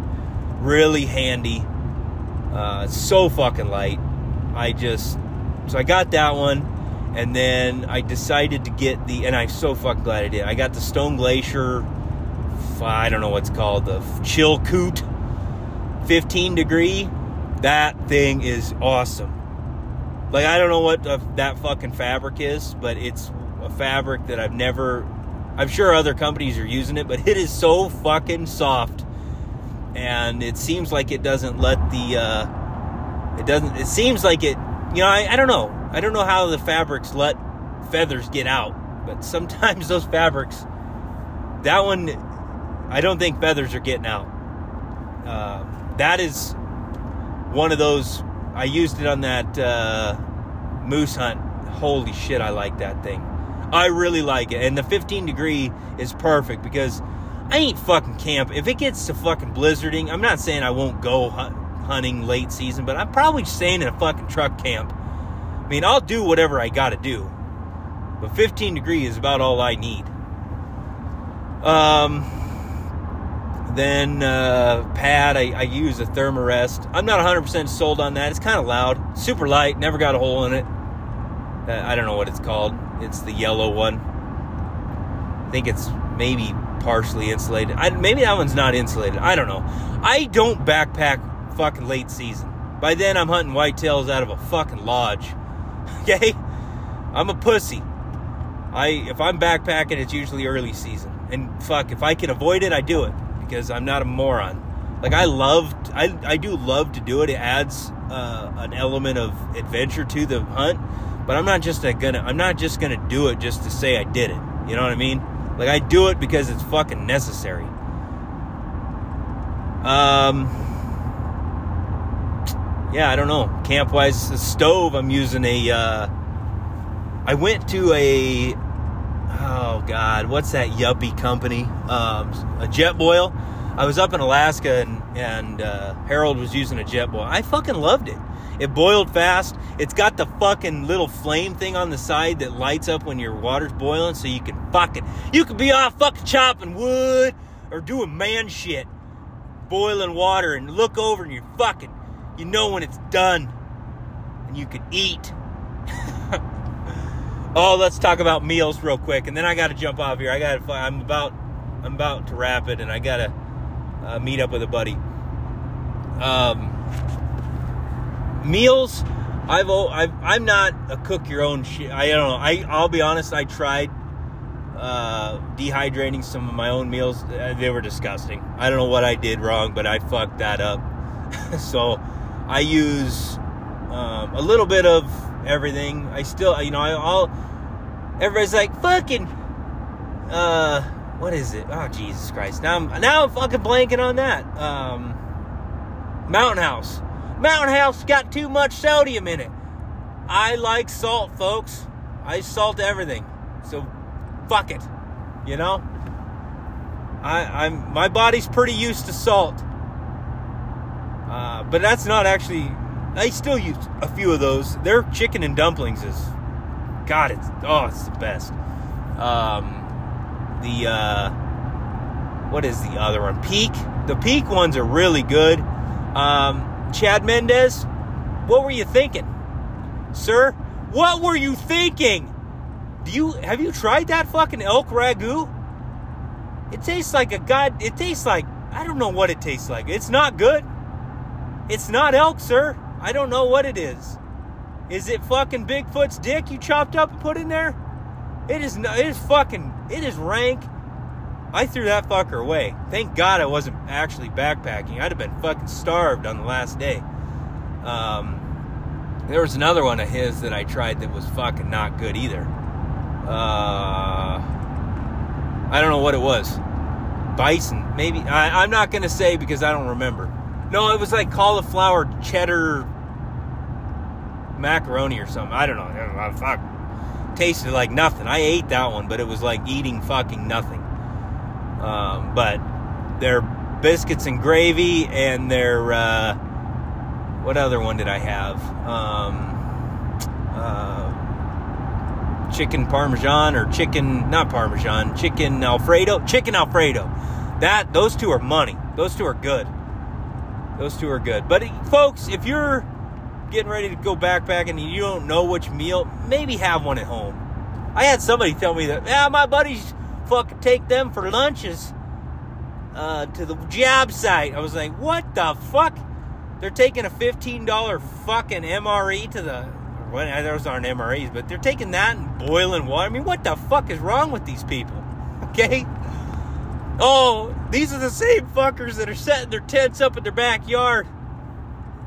really handy. Uh, so fucking light. I just so I got that one, and then I decided to get the, and I'm so fucking glad I did. I got the Stone Glacier. I don't know what's called the Chilkoot 15 degree. That thing is awesome. Like I don't know what that fucking fabric is, but it's a fabric that I've never. I'm sure other companies are using it, but it is so fucking soft, and it seems like it doesn't let the. Uh, it doesn't. It seems like it. You know, I, I don't know. I don't know how the fabrics let feathers get out, but sometimes those fabrics. That one, I don't think feathers are getting out. Uh, that is one of those. I used it on that uh, moose hunt. Holy shit, I like that thing. I really like it. And the 15 degree is perfect because I ain't fucking camp. If it gets to fucking blizzarding, I'm not saying I won't go hunting late season, but I'm probably staying in a fucking truck camp. I mean, I'll do whatever I gotta do. But 15 degree is about all I need. Um, then uh, pad, I, I use a Thermarest. I'm not 100% sold on that. It's kind of loud, super light, never got a hole in it. Uh, I don't know what it's called. It's the yellow one. I think it's maybe partially insulated. I, maybe that one's not insulated. I don't know. I don't backpack fucking late season. By then, I'm hunting whitetails out of a fucking lodge. Okay, I'm a pussy. I if I'm backpacking, it's usually early season. And fuck, if I can avoid it, I do it because I'm not a moron. Like I love, I, I do love to do it. It adds uh, an element of adventure to the hunt. But I'm not just gonna, I'm not just gonna do it just to say I did it. You know what I mean? Like I do it because it's fucking necessary. Um, yeah, I don't know. Camp wise, the stove. I'm using a. Uh, I went to a oh god, what's that yuppie company? Um, a Jetboil. I was up in Alaska and and uh, Harold was using a Jetboil. I fucking loved it. It boiled fast. It's got the fucking little flame thing on the side that lights up when your water's boiling, so you can fucking you can be off fucking chopping wood or doing man shit, boiling water, and look over and you're fucking, you know when it's done, and you can eat. Oh, let's talk about meals real quick, and then I got to jump off here. I got to. I'm about. I'm about to wrap it, and I got to uh, meet up with a buddy. Um, meals. I've, I've. I'm not a cook your own shit. I don't know. I. I'll be honest. I tried uh, dehydrating some of my own meals. Uh, they were disgusting. I don't know what I did wrong, but I fucked that up. so I use um, a little bit of everything. I still, you know, I, all everybody's like fucking. Uh, what is it? Oh Jesus Christ! Now I'm now I'm fucking blanking on that. Um, Mountain House. Mountain House got too much sodium in it. I like salt, folks. I salt everything. So, fuck it. You know. I, I'm my body's pretty used to salt. Uh, but that's not actually I still use a few of those. Their chicken and dumplings is, God, it's oh, it's the best. Um, the uh, what is the other one? Peak. The Peak ones are really good. Um, Chad Mendes, what were you thinking, sir? What were you thinking? Do you have you tried that fucking elk ragu? It tastes like a god. It tastes like I don't know what it tastes like. It's not good. It's not elk, sir. I don't know what it is. Is it fucking Bigfoot's dick you chopped up and put in there? It is. It is fucking. It is rank. I threw that fucker away. Thank God I wasn't actually backpacking. I'd have been fucking starved on the last day. Um, there was another one of his that I tried that was fucking not good either. Uh, I don't know what it was. Bison, maybe. I, I'm not gonna say because I don't remember. No, it was like cauliflower cheddar macaroni or something. I don't know. Uh, fuck. Tasted like nothing. I ate that one, but it was like eating fucking nothing. Um, but their biscuits and gravy and their uh, what other one did I have? Um, uh, chicken parmesan or chicken not parmesan, chicken alfredo, chicken alfredo. That those two are money. Those two are good. Those two are good. But folks, if you're getting ready to go backpacking and you don't know which meal, maybe have one at home. I had somebody tell me that, yeah, my buddies fucking take them for lunches uh, to the job site. I was like, what the fuck? They're taking a $15 fucking MRE to the, well, those aren't MREs, but they're taking that and boiling water. I mean, what the fuck is wrong with these people? Okay? Oh, these are the same fuckers that are setting their tents up in their backyard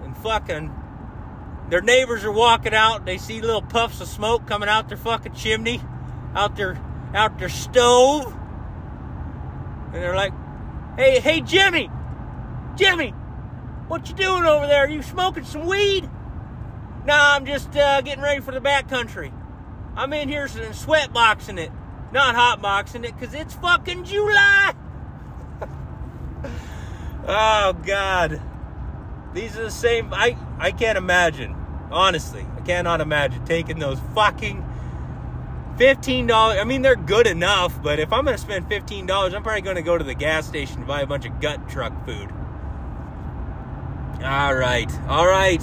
and fucking their neighbors are walking out they see little puffs of smoke coming out their fucking chimney, out their out their stove. And they're like, "Hey, hey Jimmy. Jimmy, what you doing over there? Are you smoking some weed?" Nah, I'm just uh, getting ready for the backcountry. I'm in here sweat boxing it, not hot boxing it, because it's fucking July. oh, God. These are the same. I, I can't imagine. Honestly, I cannot imagine taking those fucking $15. I mean, they're good enough, but if I'm going to spend $15, I'm probably going to go to the gas station to buy a bunch of gut truck food. All right. All right.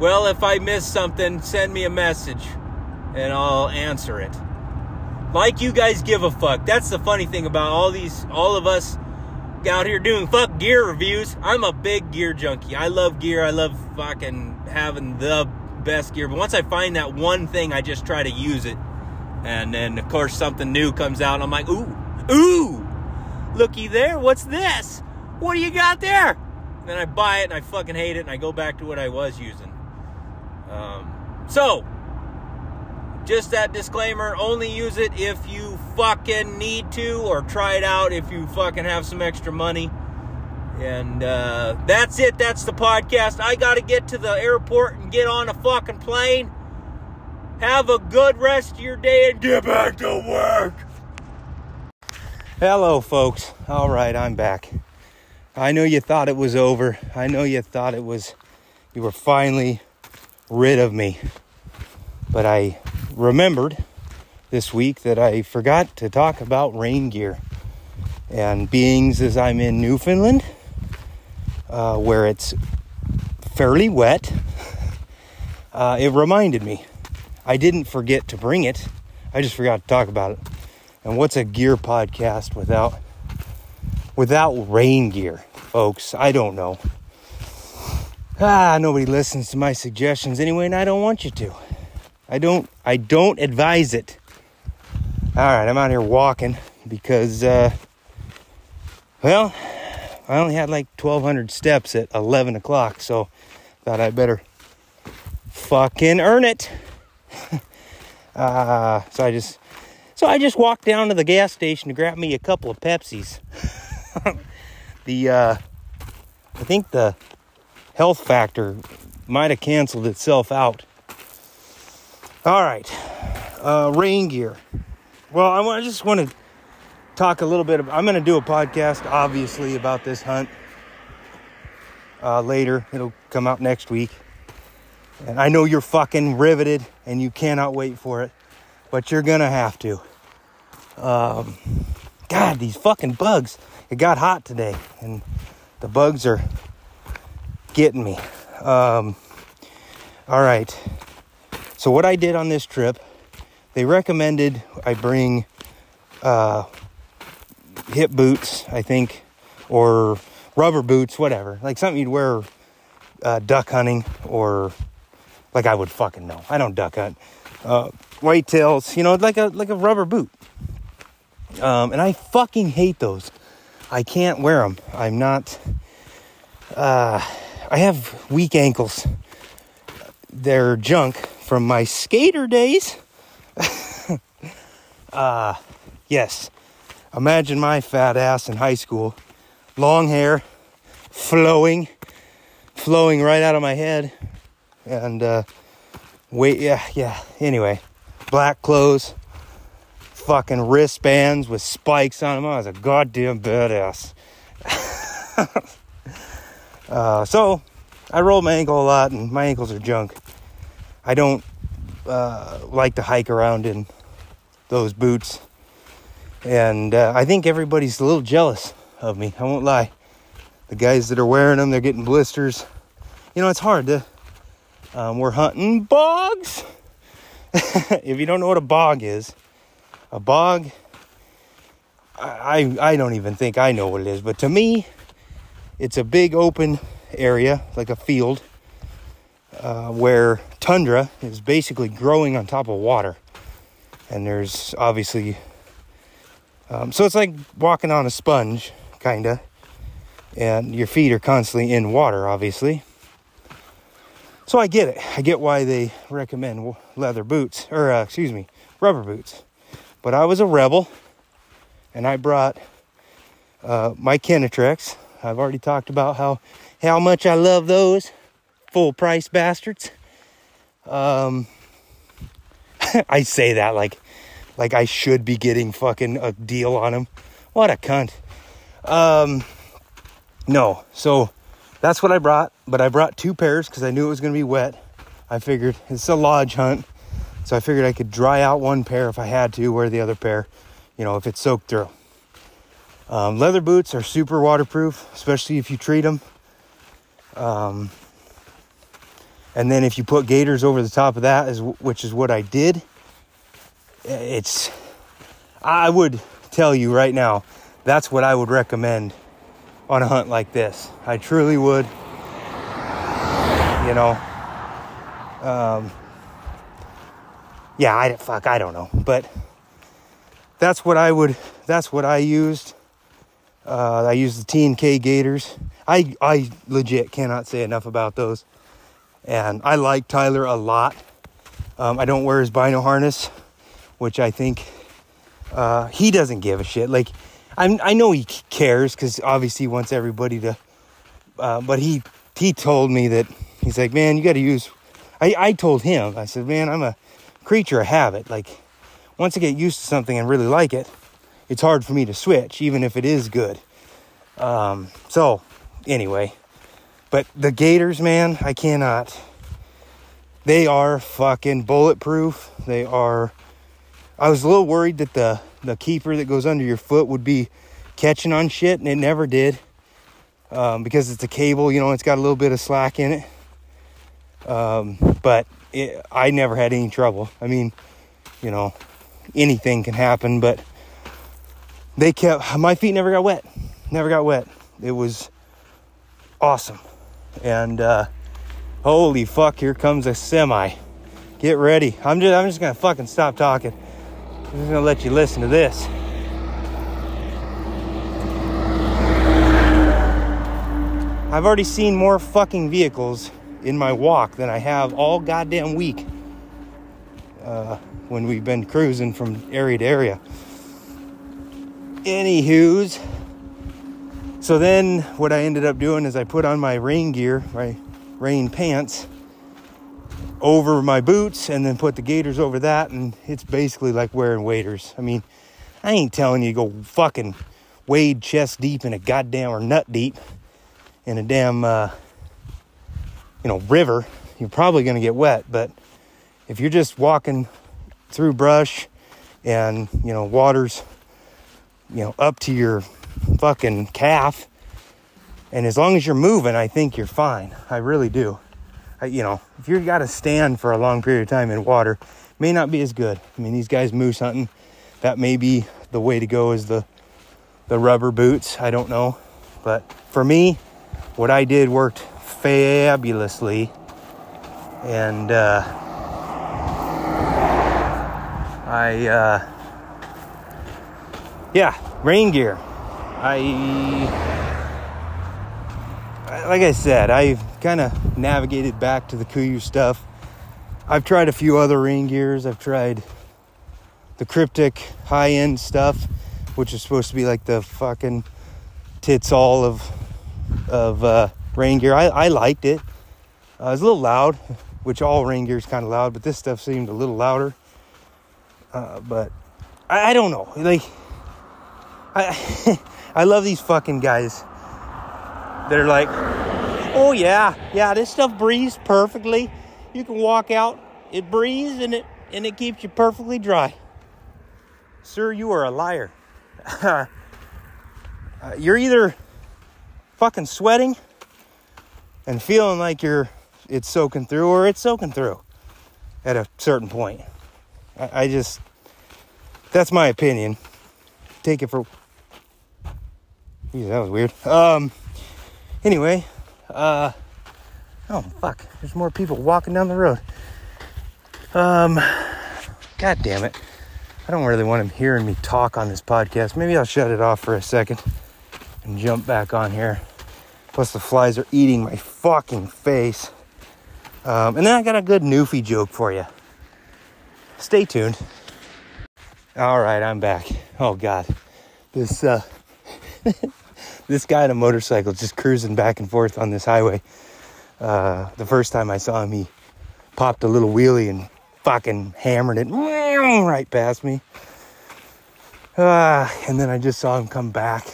Well, if I miss something, send me a message and I'll answer it. Like you guys give a fuck. That's the funny thing about all these, all of us out here doing fuck gear reviews. I'm a big gear junkie. I love gear. I love fucking having the best gear. But once I find that one thing, I just try to use it. And then, of course, something new comes out, and I'm like, ooh, ooh, looky there. What's this? What do you got there? And then I buy it, and I fucking hate it, and I go back to what I was using. Um, so, just that disclaimer only use it if you fucking need to or try it out if you fucking have some extra money and uh, that's it that's the podcast i gotta get to the airport and get on a fucking plane have a good rest of your day and get back to work hello folks all right i'm back i know you thought it was over i know you thought it was you were finally rid of me. But I remembered this week that I forgot to talk about rain gear. And beings as I'm in Newfoundland, uh, where it's fairly wet, uh, it reminded me. I didn't forget to bring it. I just forgot to talk about it. And what's a gear podcast without without rain gear, folks? I don't know. Ah, nobody listens to my suggestions anyway, and I don't want you to. I don't I don't advise it. Alright, I'm out here walking because uh well, I only had like twelve hundred steps at eleven o'clock, so thought I better fucking earn it. uh so I just so I just walked down to the gas station to grab me a couple of Pepsis. the uh I think the health factor might have canceled itself out. All right, uh, rain gear. Well, I, just want to talk a little bit. About, I'm going to do a podcast, obviously, about this hunt uh, later. It'll come out next week. And I know you're fucking riveted and you cannot wait for it, but you're gonna have to. Um, God, these fucking bugs. It got hot today, and the bugs are getting me. Um, all right. So, what I did on this trip, they recommended I bring uh, hip boots, I think, or rubber boots, whatever. Like something you'd wear uh, duck hunting or like I would fucking know. I don't duck hunt. Uh, whitetails, you know, like a like a rubber boot. Um, and I fucking hate those. I can't wear them. I'm not. Uh, I have weak ankles. They're junk from my skater days. uh, yes. Imagine my fat ass in high school. Long hair, flowing, flowing right out of my head. And, uh, wait, yeah, yeah. Anyway, black clothes, fucking wristbands with spikes on them. I was a goddamn badass. uh, so, I roll my ankle a lot, and my ankles are junk. I don't uh, like to hike around in those boots. And uh, I think everybody's a little jealous of me. I won't lie. The guys that are wearing them, they're getting blisters. You know, it's hard to. Um, we're hunting bogs. if you don't know what a bog is, a bog, I, I don't even think I know what it is, but to me, it's a big open area, like a field, uh, where tundra is basically growing on top of water. And there's obviously, um, so it's like walking on a sponge, kind of. And your feet are constantly in water, obviously. So I get it. I get why they recommend leather boots, or uh, excuse me, rubber boots. But I was a rebel, and I brought uh, my Kenetreks. I've already talked about how how much I love those full price bastards. Um, I say that like like I should be getting fucking a deal on them. What a cunt. Um, no, so that's what I brought, but I brought two pairs because I knew it was going to be wet. I figured it's a lodge hunt, so I figured I could dry out one pair if I had to, wear the other pair, you know, if it's soaked through. Um, leather boots are super waterproof, especially if you treat them. Um, and then if you put gaiters over the top of that, is which is what I did. It's, I would tell you right now, that's what I would recommend on a hunt like this. I truly would. You know, um, yeah, I fuck, I don't know, but that's what I would. That's what I used. Uh, I used the T and K Gators. I I legit cannot say enough about those, and I like Tyler a lot. Um, I don't wear his bino harness, which I think uh, he doesn't give a shit. Like I'm, I know he cares because obviously he wants everybody to. Uh, but he he told me that he's like, man, you got to use. I I told him I said, man, I'm a creature of habit. Like once I get used to something and really like it, it's hard for me to switch, even if it is good. Um, so anyway, but the Gators, man, I cannot. They are fucking bulletproof. They are. I was a little worried that the the keeper that goes under your foot would be catching on shit, and it never did. Um, because it's a cable, you know, it's got a little bit of slack in it. Um, but it, I never had any trouble. I mean, you know, anything can happen, but they kept my feet never got wet, never got wet. It was awesome, and uh, holy fuck, here comes a semi. Get ready. I'm just I'm just gonna fucking stop talking. I'm just gonna let you listen to this. I've already seen more fucking vehicles in my walk than I have all goddamn week uh, when we've been cruising from area to area. Anywho's, so then what I ended up doing is I put on my rain gear, my rain pants, over my boots and then put the gaiters over that and it's basically like wearing waders. I mean, I ain't telling you to go fucking wade chest deep in a goddamn or nut deep in a damn uh, you know river. You're probably gonna get wet, but if you're just walking through brush and you know water's you know up to your fucking calf and as long as you're moving, I think you're fine. I really do you know, if you've got to stand for a long period of time in water, may not be as good. I mean, these guys moose hunting, that may be the way to go is the the rubber boots. I don't know, but for me, what I did worked fabulously, and uh, I uh, yeah, rain gear. I, like I said, I've kind of navigated back to the Kuiu stuff. I've tried a few other rain gears. I've tried the Kryptek high end stuff, which is supposed to be like the fucking tits all of of uh, rain gear. I, I liked it. Uh, it was a little loud, which all rain gear is kind of loud, but this stuff seemed a little louder. Uh, but I, I don't know. Like I I love these fucking guys that are like, oh yeah, yeah, this stuff breathes perfectly. You can walk out, it breathes and it and it keeps you perfectly dry. Sir, you are a liar. uh, you're either fucking sweating and feeling like you're it's soaking through or it's soaking through at a certain point. I, I just that's my opinion. Take it for Jeez, that was weird. Um, anyway, uh, oh fuck, there's more people walking down the road. Um, god damn it. I don't really want them hearing me talk on this podcast. Maybe I'll shut it off for a second and jump back on here. Plus, the flies are eating my fucking face. Um, and then I got a good Newfie joke for you. Stay tuned. All right, I'm back. Oh God, this uh, this guy on a motorcycle just cruising back and forth on this highway. Uh, the first time I saw him, he popped a little wheelie and fucking hammered it right past me. Uh, and then I just saw him come back,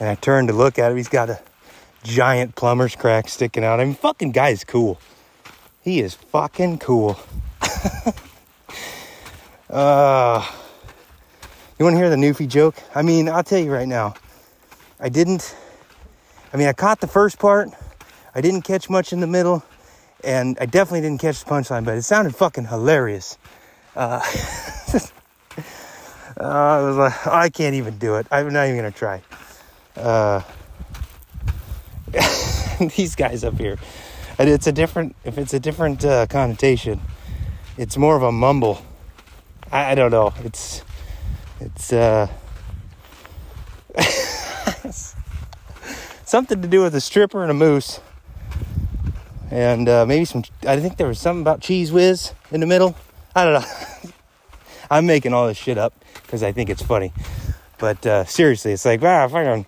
and I turned to look at him. He's got a giant plumber's crack sticking out. I mean, fucking guy is cool. He is fucking cool. uh, you want to hear the Newfie joke? I mean, I'll tell you right now. I didn't, I mean, I caught the first part. I didn't catch much in the middle. And I definitely didn't catch the punchline, but it sounded fucking hilarious. Uh, uh, I was like, I can't even do it. I'm not even gonna try. Uh, these guys up here, and it's a different. If it's a different uh, connotation, it's more of a mumble. I, I don't know. It's it's uh something to do with a stripper and a moose. And uh, maybe some, I think there was something about Cheez Whiz in the middle. I don't know. I'm making all this shit up because I think it's funny. But uh, seriously, it's like, wow, fucking,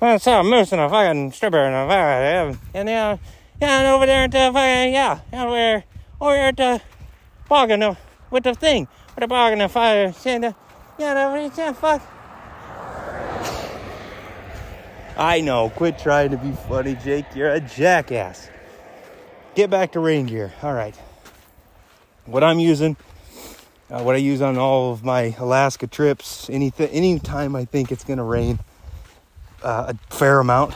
I saw a moose and a fucking stripper and a fucking, and yeah, yeah, and over there at the fucking, yeah, there, over there at the bargain with the thing, with the bargain of fire, and uh, yeah, yeah, fuck. I know. Quit trying to be funny, Jake. You're a jackass. Get back to rain gear. All right. What I'm using, uh, what I use on all of my Alaska trips, anything, anytime I think it's going to rain uh, a fair amount,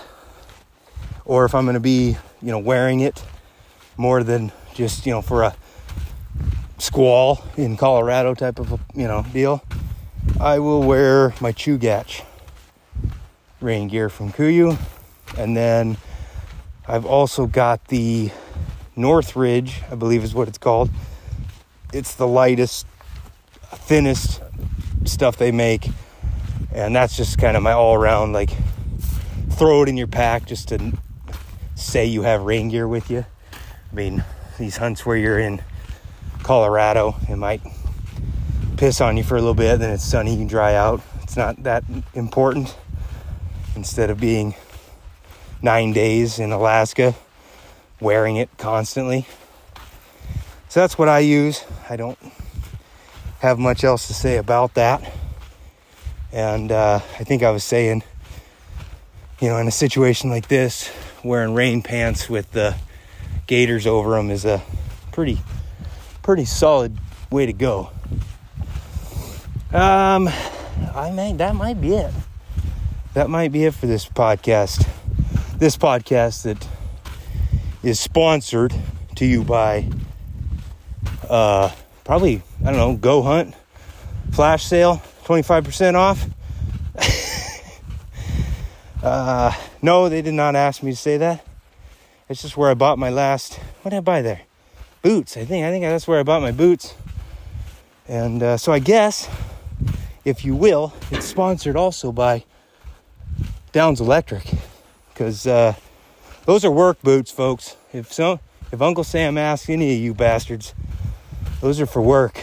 or if I'm going to be, you know, wearing it more than just, you know, for a squall in Colorado type of, a, you know, deal, I will wear my Chugach rain gear from Kuiu. And then I've also got the Northridge, I believe is what it's called. It's the lightest, thinnest stuff they make. And that's just kind of my all around, like, throw it in your pack just to say you have rain gear with you. I mean, these hunts where you're in Colorado, it might piss on you for a little bit, then it's sunny, you dry out. It's not that important instead of being nine days in Alaska wearing it constantly. So that's what I use. I don't have much else to say about that. And uh, I think I was saying, you know, in a situation like this, wearing rain pants with the gaiters over them is a pretty, pretty solid way to go. Um, I may that might be it that might be it for this podcast. This podcast that is sponsored to you by uh, probably, I don't know, Go Hunt flash sale, 25% off. uh, no, they did not ask me to say that. It's just where I bought my last, what did I buy there? Boots, I think. I think that's where I bought my boots. And uh, so I guess if you will, it's sponsored also by Downs Electric because uh, those are work boots, folks. If so, if Uncle Sam asks any of you bastards, those are for work.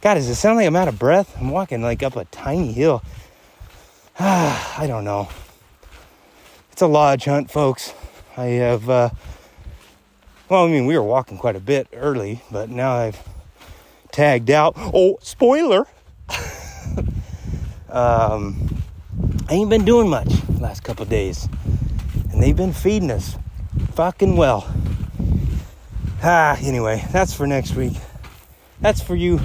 God, does it sound like I'm out of breath? I'm walking like up a tiny hill. I don't know. It's a lodge hunt, folks. I have, uh, well, I mean, we were walking quite a bit early, but now I've tagged out. Oh, spoiler! um, I ain't been doing much last couple days, and they've been feeding us fucking well. Ah, anyway, that's for next week. That's for you.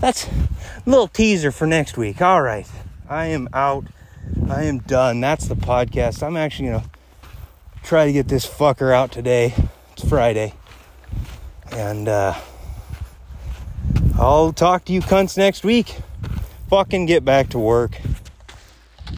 That's a little teaser for next week. All right, I am out. I am done. That's the podcast. I'm actually gonna try to get this fucker out today. It's Friday, and uh, I'll talk to you cunts next week. Fucking get back to work.